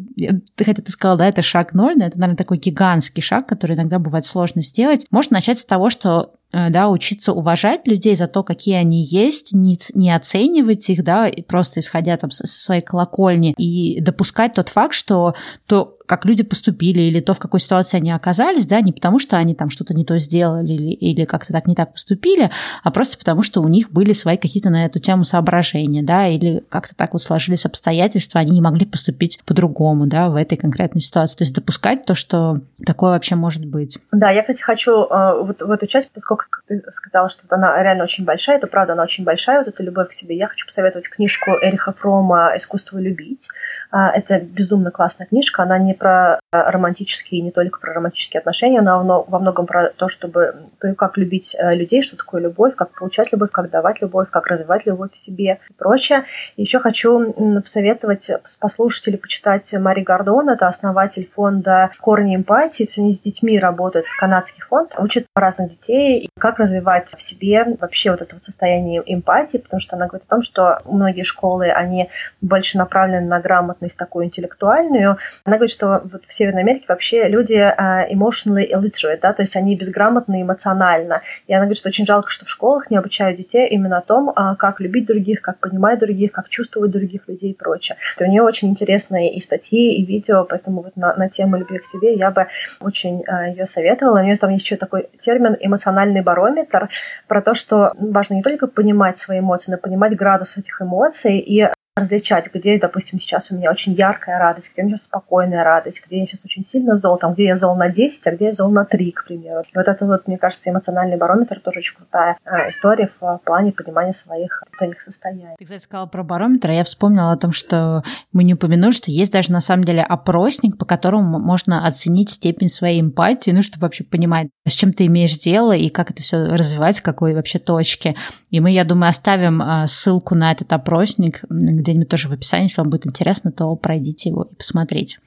хотя ты сказала, да, это шаг ноль, но это, наверное, такой гигантский шаг, который иногда бывает сложно сделать. Можно начать с того, что да, учиться уважать людей за то, какие они есть, не, не оценивать их, да, просто исходя там со своей колокольни, и допускать тот факт, что то, как люди поступили, или то, в какой ситуации они оказались, да, не потому что они там что-то не то сделали или, или как-то так не так поступили, а просто потому что у них были свои какие-то на эту тему соображения, да, или как-то так вот сложились обстоятельства, они не могли поступить по-другому, да, в этой конкретной ситуации. То есть допускать то, что такое вообще может быть. Да, я, кстати, хочу э, вот в эту часть, поскольку ты сказала, что она реально очень большая, это правда, она очень большая, вот эта любовь к себе, я хочу посоветовать книжку Эриха Фрома «Искусство любить». А, это безумно классная книжка. Она не про а, романтические, не только про романтические отношения, она во многом про то, чтобы то, как любить э, людей, что такое любовь, как получать любовь, как давать любовь, как развивать любовь в себе и прочее. Еще хочу посоветовать послушать или почитать Мари Гордон, это основатель фонда «Корни эмпатии», они с детьми работают, канадский фонд, учат разных детей, как развивать в себе вообще вот это вот состояние эмпатии, потому что она говорит о том, что многие школы, они больше направлены на грамотность грамотность такую интеллектуальную. Она говорит, что вот в Северной Америке вообще люди uh, emotionally illiterate, да, то есть они безграмотны эмоционально. И она говорит, что очень жалко, что в школах не обучают детей именно о том, uh, как любить других, как понимать других, как чувствовать других людей и прочее. И у нее очень интересные и статьи, и видео, поэтому вот на, на тему любви к себе я бы очень uh, ее советовала. У нее там есть еще такой термин эмоциональный барометр, про то, что важно не только понимать свои эмоции, но понимать градус этих эмоций и различать, где, допустим, сейчас у меня очень яркая радость, где у меня спокойная радость, где я сейчас очень сильно зол, там, где я зол на 10, а где я зол на 3, к примеру. Вот это вот, мне кажется, эмоциональный барометр тоже очень крутая а, история в плане понимания своих внутренних состояний. Ты, кстати, сказала про барометр, а я вспомнила о том, что мы не упомянули, что есть даже на самом деле опросник, по которому можно оценить степень своей эмпатии, ну, чтобы вообще понимать, с чем ты имеешь дело и как это все развивать, в какой вообще точке. И мы, я думаю, оставим а, ссылку на этот опросник, где-нибудь тоже в описании, если вам будет интересно, то пройдите его и посмотрите.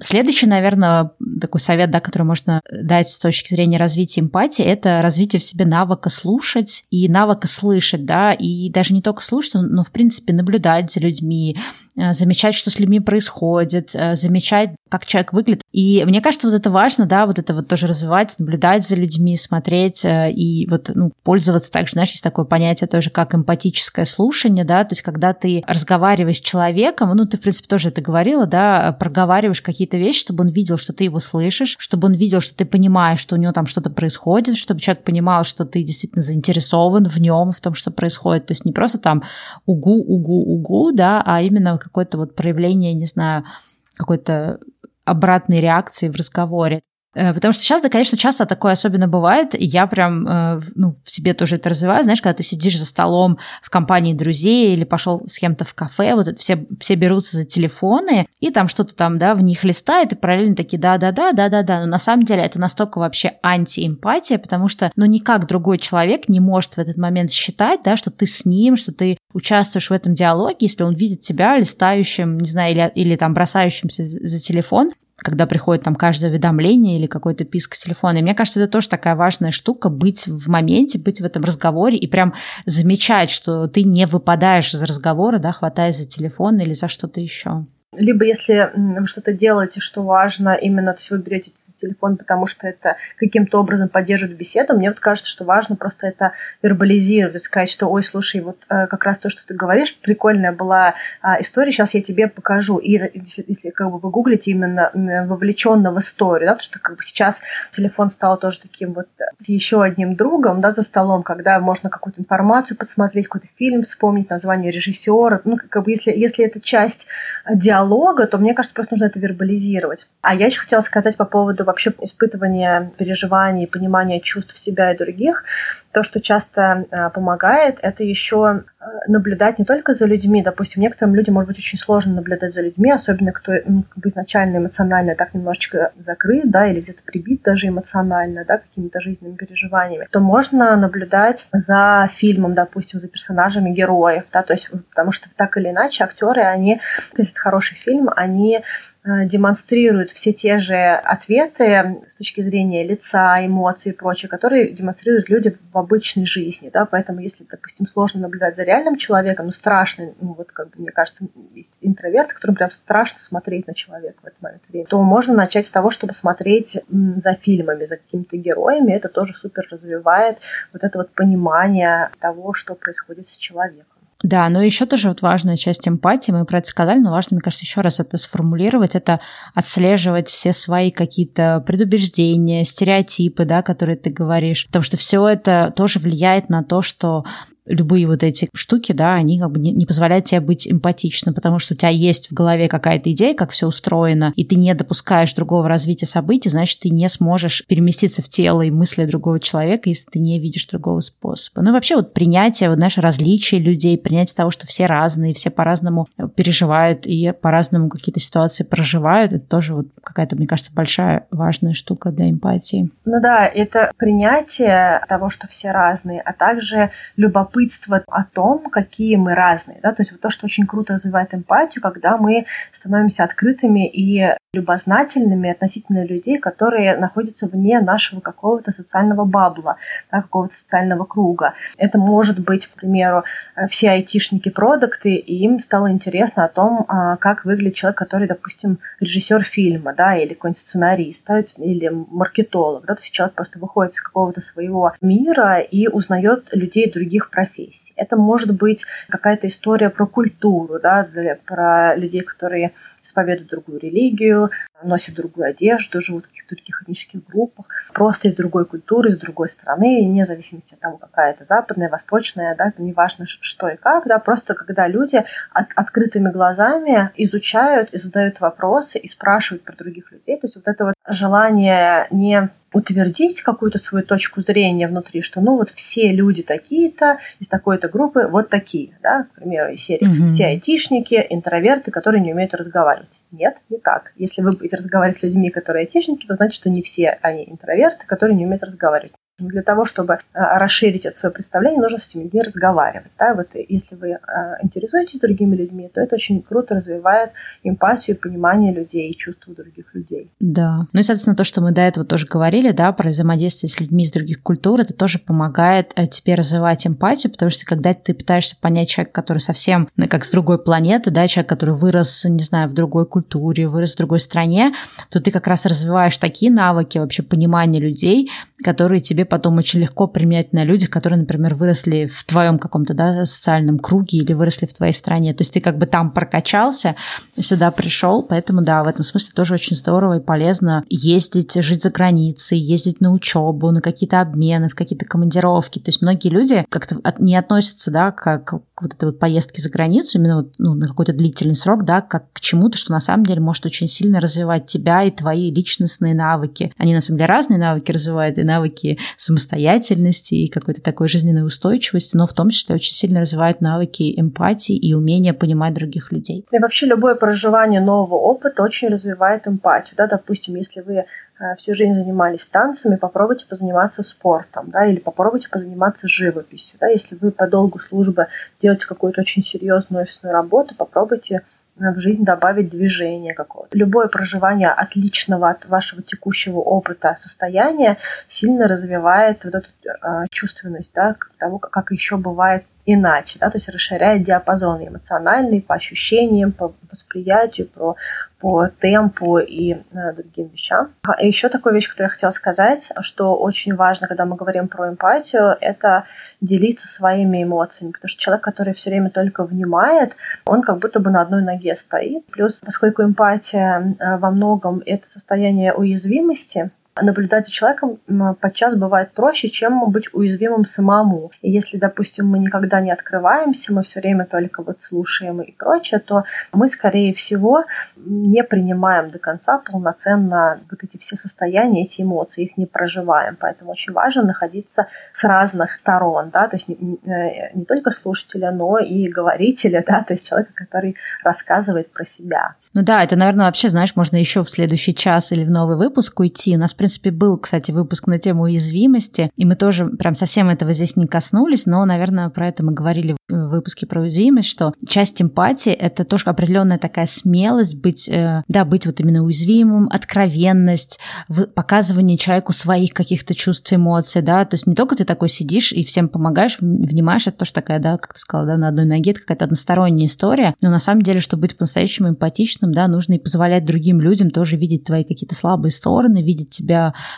Следующий, наверное, такой совет, да, который можно дать с точки зрения развития эмпатии, это развитие в себе навыка слушать и навыка слышать, да, и даже не только слушать, но, в принципе, наблюдать за людьми, Э, замечать, что с людьми происходит, э, замечать, как человек выглядит. И мне кажется, вот это важно, да, вот это вот тоже развивать, наблюдать за людьми, смотреть э, и вот, ну, пользоваться также, знаешь, есть такое понятие тоже, как эмпатическое слушание, да, то есть когда ты разговариваешь с человеком, ну, ты, в принципе, тоже это говорила, да, проговариваешь какие-то вещи, чтобы он видел, что ты его слышишь, чтобы он видел, что ты понимаешь, что у него там что-то происходит, чтобы человек понимал, что ты действительно заинтересован в нем, в том, что происходит. То есть не просто там угу, угу, угу, да, а именно какое-то вот проявление, не знаю, какой-то обратной реакции в разговоре. Э, потому что сейчас, да, конечно, часто такое особенно бывает, и я прям э, ну, в себе тоже это развиваю, знаешь, когда ты сидишь за столом в компании друзей или пошел с кем-то в кафе, вот это все, все берутся за телефоны, и там что-то там, да, в них листает, и параллельно такие, да-да-да, да-да-да, но на самом деле это настолько вообще антиэмпатия, потому что, ну, никак другой человек не может в этот момент считать, да, что ты с ним, что ты участвуешь в этом диалоге, если он видит тебя листающим, не знаю, или, или там бросающимся за телефон, когда приходит там каждое уведомление или какой-то писк телефона. И мне кажется, это тоже такая важная штука, быть в моменте, быть в этом разговоре и прям замечать, что ты не выпадаешь из разговора, да, хватаясь за телефон или за что-то еще. Либо если вы что-то делаете, что важно, именно то есть вы берете телефон, потому что это каким-то образом поддерживает беседу. Мне вот кажется, что важно просто это вербализировать, сказать, что, ой, слушай, вот э, как раз то, что ты говоришь, прикольная была а, история, сейчас я тебе покажу. И если, как бы вы гуглите именно вовлеченно в историю, да, потому что как бы сейчас телефон стал тоже таким вот еще одним другом, да, за столом, когда можно какую-то информацию посмотреть, какой-то фильм вспомнить, название режиссера. Ну, как бы если, если это часть диалога, то мне кажется, просто нужно это вербализировать. А я еще хотела сказать по поводу вообще испытывания переживаний, понимания чувств себя и других, то, что часто э, помогает, это еще э, наблюдать не только за людьми. Допустим, некоторым людям может быть очень сложно наблюдать за людьми, особенно кто изначально эмоционально так немножечко закрыт, да, или где-то прибит даже эмоционально, да, какими-то жизненными переживаниями, то можно наблюдать за фильмом, допустим, за персонажами героев, да, то есть потому что так или иначе актеры, они, если это хороший фильм, они Э, демонстрируют все те же ответы с точки зрения лица, эмоций и прочее, которые демонстрируют люди в обычной жизни, да, поэтому если, допустим, сложно наблюдать за реальным человеком, ну, страшно, ну, вот, как бы, мне кажется, есть интроверт, которым прям страшно смотреть на человека в этот момент времени, то можно начать с того, чтобы смотреть за фильмами, за какими-то героями, это тоже супер развивает вот это вот понимание того, что происходит с человеком. Да, но еще тоже вот важная часть эмпатии, мы про это сказали, но важно, мне кажется, еще раз это сформулировать, это отслеживать все свои какие-то предубеждения, стереотипы, да, которые ты говоришь, потому что все это тоже влияет на то, что любые вот эти штуки, да, они как бы не, не позволяют тебе быть эмпатичным, потому что у тебя есть в голове какая-то идея, как все устроено, и ты не допускаешь другого развития событий, значит, ты не сможешь переместиться в тело и мысли другого человека, если ты не видишь другого способа. Ну и вообще вот принятие, вот, знаешь, различий людей, принятие того, что все разные, все по-разному переживают и по-разному какие-то ситуации проживают, это тоже вот какая-то, мне кажется, большая важная штука для эмпатии. Ну да, это принятие того, что все разные, а также любопытство любопытство о том, какие мы разные. Да? То есть вот то, что очень круто развивает эмпатию, когда мы становимся открытыми и любознательными относительно людей, которые находятся вне нашего какого-то социального бабла, да, какого-то социального круга. Это может быть, к примеру, все айтишники продукты, и им стало интересно о том, а, как выглядит человек, который, допустим, режиссер фильма, да, или какой-нибудь сценарист, да, или маркетолог. Да, то есть человек просто выходит из какого-то своего мира и узнает людей других профессий. Это может быть какая-то история про культуру, да, про людей, которые исповедуют другую религию, носят другую одежду, живут в каких-то других этнических группах, просто из другой культуры, из другой страны, вне зависимости от того, какая это западная, восточная, да, это не важно, что и как, да, просто когда люди от, открытыми глазами изучают и задают вопросы и спрашивают про других людей, то есть вот это вот желание не утвердить какую-то свою точку зрения внутри, что ну вот все люди такие-то из такой-то группы вот такие, да, к примеру, из серии mm-hmm. все айтишники, интроверты, которые не умеют разговаривать. Нет, не так. Если вы будете разговаривать с людьми, которые айтишники, то значит, что не все они интроверты, которые не умеют разговаривать. Для того, чтобы а, расширить это свое представление, нужно с этими людьми разговаривать. Да? Вот если вы а, интересуетесь другими людьми, то это очень круто развивает эмпатию, понимание людей и чувства других людей. Да. Ну и, соответственно, то, что мы до этого тоже говорили, да, про взаимодействие с людьми из других культур, это тоже помогает э, тебе развивать эмпатию, потому что когда ты пытаешься понять человека, который совсем ну, как с другой планеты, да, человек, который вырос, не знаю, в другой культуре, вырос в другой стране, то ты как раз развиваешь такие навыки вообще понимания людей, которые тебе потом очень легко применять на людях, которые, например, выросли в твоем каком-то да, социальном круге или выросли в твоей стране. То есть ты как бы там прокачался, сюда пришел, поэтому да, в этом смысле тоже очень здорово и полезно ездить, жить за границей, ездить на учебу, на какие-то обмены, в какие-то командировки. То есть многие люди как-то не относятся, да, как вот этой вот поездке за границу, именно вот, ну, на какой-то длительный срок, да, как к чему-то, что на самом деле может очень сильно развивать тебя и твои личностные навыки. Они на самом деле разные навыки развивают, и навыки самостоятельности, и какой-то такой жизненной устойчивости, но в том числе очень сильно развивают навыки эмпатии и умения понимать других людей. И вообще любое проживание нового опыта очень развивает эмпатию. Да? Допустим, если вы всю жизнь занимались танцами, попробуйте позаниматься спортом, да, или попробуйте позаниматься живописью, да, если вы по долгу службы делаете какую-то очень серьезную офисную работу, попробуйте в жизнь добавить движение какого-то. Любое проживание отличного от вашего текущего опыта состояния сильно развивает вот эту э, чувственность, да, того, как еще бывает иначе, да, то есть расширяет диапазон эмоциональный по ощущениям, по восприятию, по, по темпу и э, другим вещам. А еще такая вещь, которую я хотела сказать, что очень важно, когда мы говорим про эмпатию, это делиться своими эмоциями, потому что человек, который все время только внимает, он как будто бы на одной ноге стоит. Плюс, поскольку эмпатия э, во многом это состояние уязвимости, наблюдать за человеком подчас бывает проще, чем быть уязвимым самому. И если, допустим, мы никогда не открываемся, мы все время только вот слушаем и прочее, то мы, скорее всего, не принимаем до конца полноценно вот эти все состояния, эти эмоции, их не проживаем. Поэтому очень важно находиться с разных сторон, да, то есть не, э, не только слушателя, но и говорителя, да, то есть человека, который рассказывает про себя. Ну да, это, наверное, вообще, знаешь, можно еще в следующий час или в новый выпуск уйти. У нас принципе, был, кстати, выпуск на тему уязвимости, и мы тоже прям совсем этого здесь не коснулись, но, наверное, про это мы говорили в выпуске про уязвимость, что часть эмпатии — это тоже определенная такая смелость быть, э, да, быть вот именно уязвимым, откровенность, показывание человеку своих каких-то чувств, эмоций, да, то есть не только ты такой сидишь и всем помогаешь, внимаешь, это тоже такая, да, как ты сказала, да, на одной ноге, это какая-то односторонняя история, но на самом деле, чтобы быть по-настоящему эмпатичным, да, нужно и позволять другим людям тоже видеть твои какие-то слабые стороны, видеть тебя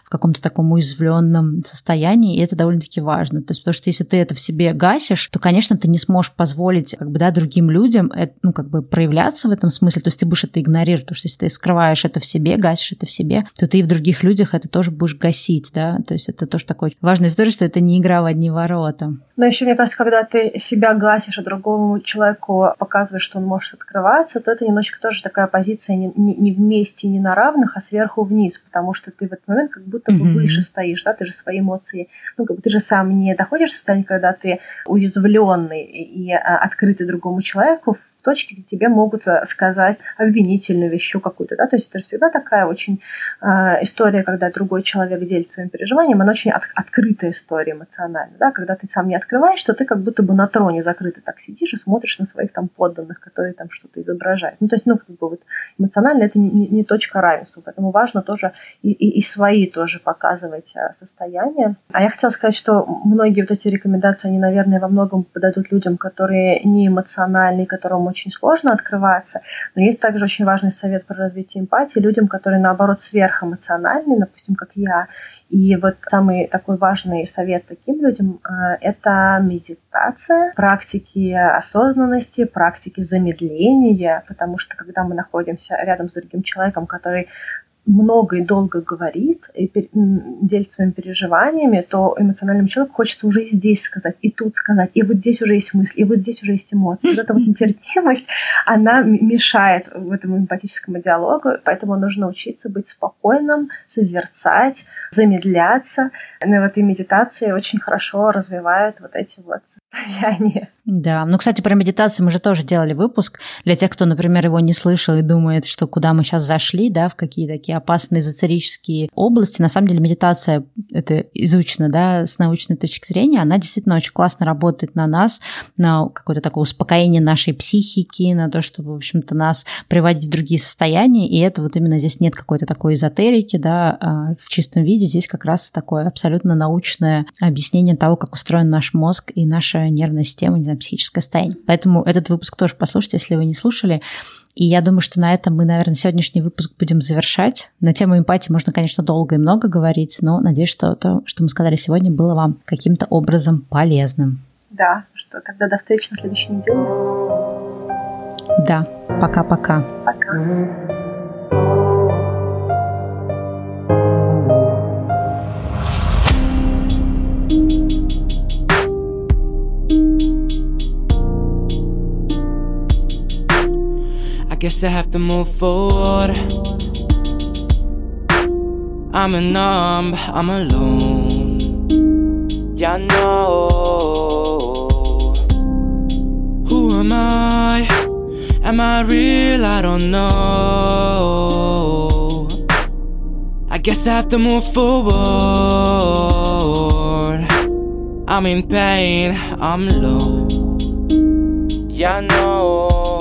в каком-то таком уязвленном состоянии, и это довольно-таки важно. То есть, потому что если ты это в себе гасишь, то, конечно, ты не сможешь позволить, как бы, да, другим людям, ну, как бы, проявляться в этом смысле, то есть ты будешь это игнорировать, потому что если ты скрываешь это в себе, гасишь это в себе, то ты и в других людях это тоже будешь гасить, да, то есть это тоже такой важная история, что это не игра в одни ворота. Но еще, мне кажется, когда ты себя гасишь, а другому человеку показываешь, что он может открываться, то это немножечко тоже такая позиция не, не, не вместе, не на равных, а сверху вниз, потому что ты в этот момент как будто бы mm-hmm. выше стоишь, да, ты же свои эмоции, ну, как бы ты же сам не доходишь до состояния, когда ты уязвленный и а, открытый другому человеку, точки, где тебе могут э, сказать обвинительную вещь какую-то, да, то есть это всегда такая очень э, история, когда другой человек делится своим переживанием, она очень от, открытая история эмоциональная, да, когда ты сам не открываешь, что ты как будто бы на троне закрытый так сидишь и смотришь на своих там подданных, которые там что-то изображают. Ну, то есть, ну, как бы вот эмоционально это не, не, не точка равенства, поэтому важно тоже и, и, и свои тоже показывать э, состояние. А я хотела сказать, что многие вот эти рекомендации, они, наверное, во многом подойдут людям, которые не эмоциональные, которым очень сложно открываться. Но есть также очень важный совет про развитие эмпатии людям, которые, наоборот, сверхэмоциональны, допустим, как я. И вот самый такой важный совет таким людям э, – это медитация, практики осознанности, практики замедления, потому что когда мы находимся рядом с другим человеком, который много и долго говорит и делится своими переживаниями, то эмоциональному человеку хочется уже и здесь сказать, и тут сказать, и вот здесь уже есть мысль, и вот здесь уже есть эмоции. Вот эта вот нетерпимость, она мешает в этом эмпатическому диалогу, поэтому нужно учиться быть спокойным, созерцать, замедляться. И в этой медитации очень хорошо развивают вот эти вот Да, ну, кстати, про медитацию мы же тоже делали выпуск. Для тех, кто, например, его не слышал и думает, что куда мы сейчас зашли, да, в какие такие опасные эзотерические области, на самом деле медитация, это изучено, да, с научной точки зрения, она действительно очень классно работает на нас, на какое-то такое успокоение нашей психики, на то, чтобы, в общем-то, нас приводить в другие состояния, и это вот именно здесь нет какой-то такой эзотерики, да, а в чистом виде. Здесь как раз такое абсолютно научное объяснение того, как устроен наш мозг и наша нервная система, не знаю, психическое состояние. Поэтому этот выпуск тоже послушайте, если вы не слушали. И я думаю, что на этом мы, наверное, сегодняшний выпуск будем завершать. На тему эмпатии можно, конечно, долго и много говорить, но надеюсь, что то, что мы сказали сегодня, было вам каким-то образом полезным. Да, что тогда до встречи на следующей неделе. Да, пока-пока. Пока. -пока. пока. Guess I have to move forward. I'm a numb, I'm alone. Yeah, I know. Who am I? Am I real? I don't know. I guess I have to move forward. I'm in pain, I'm low. Yeah, I know.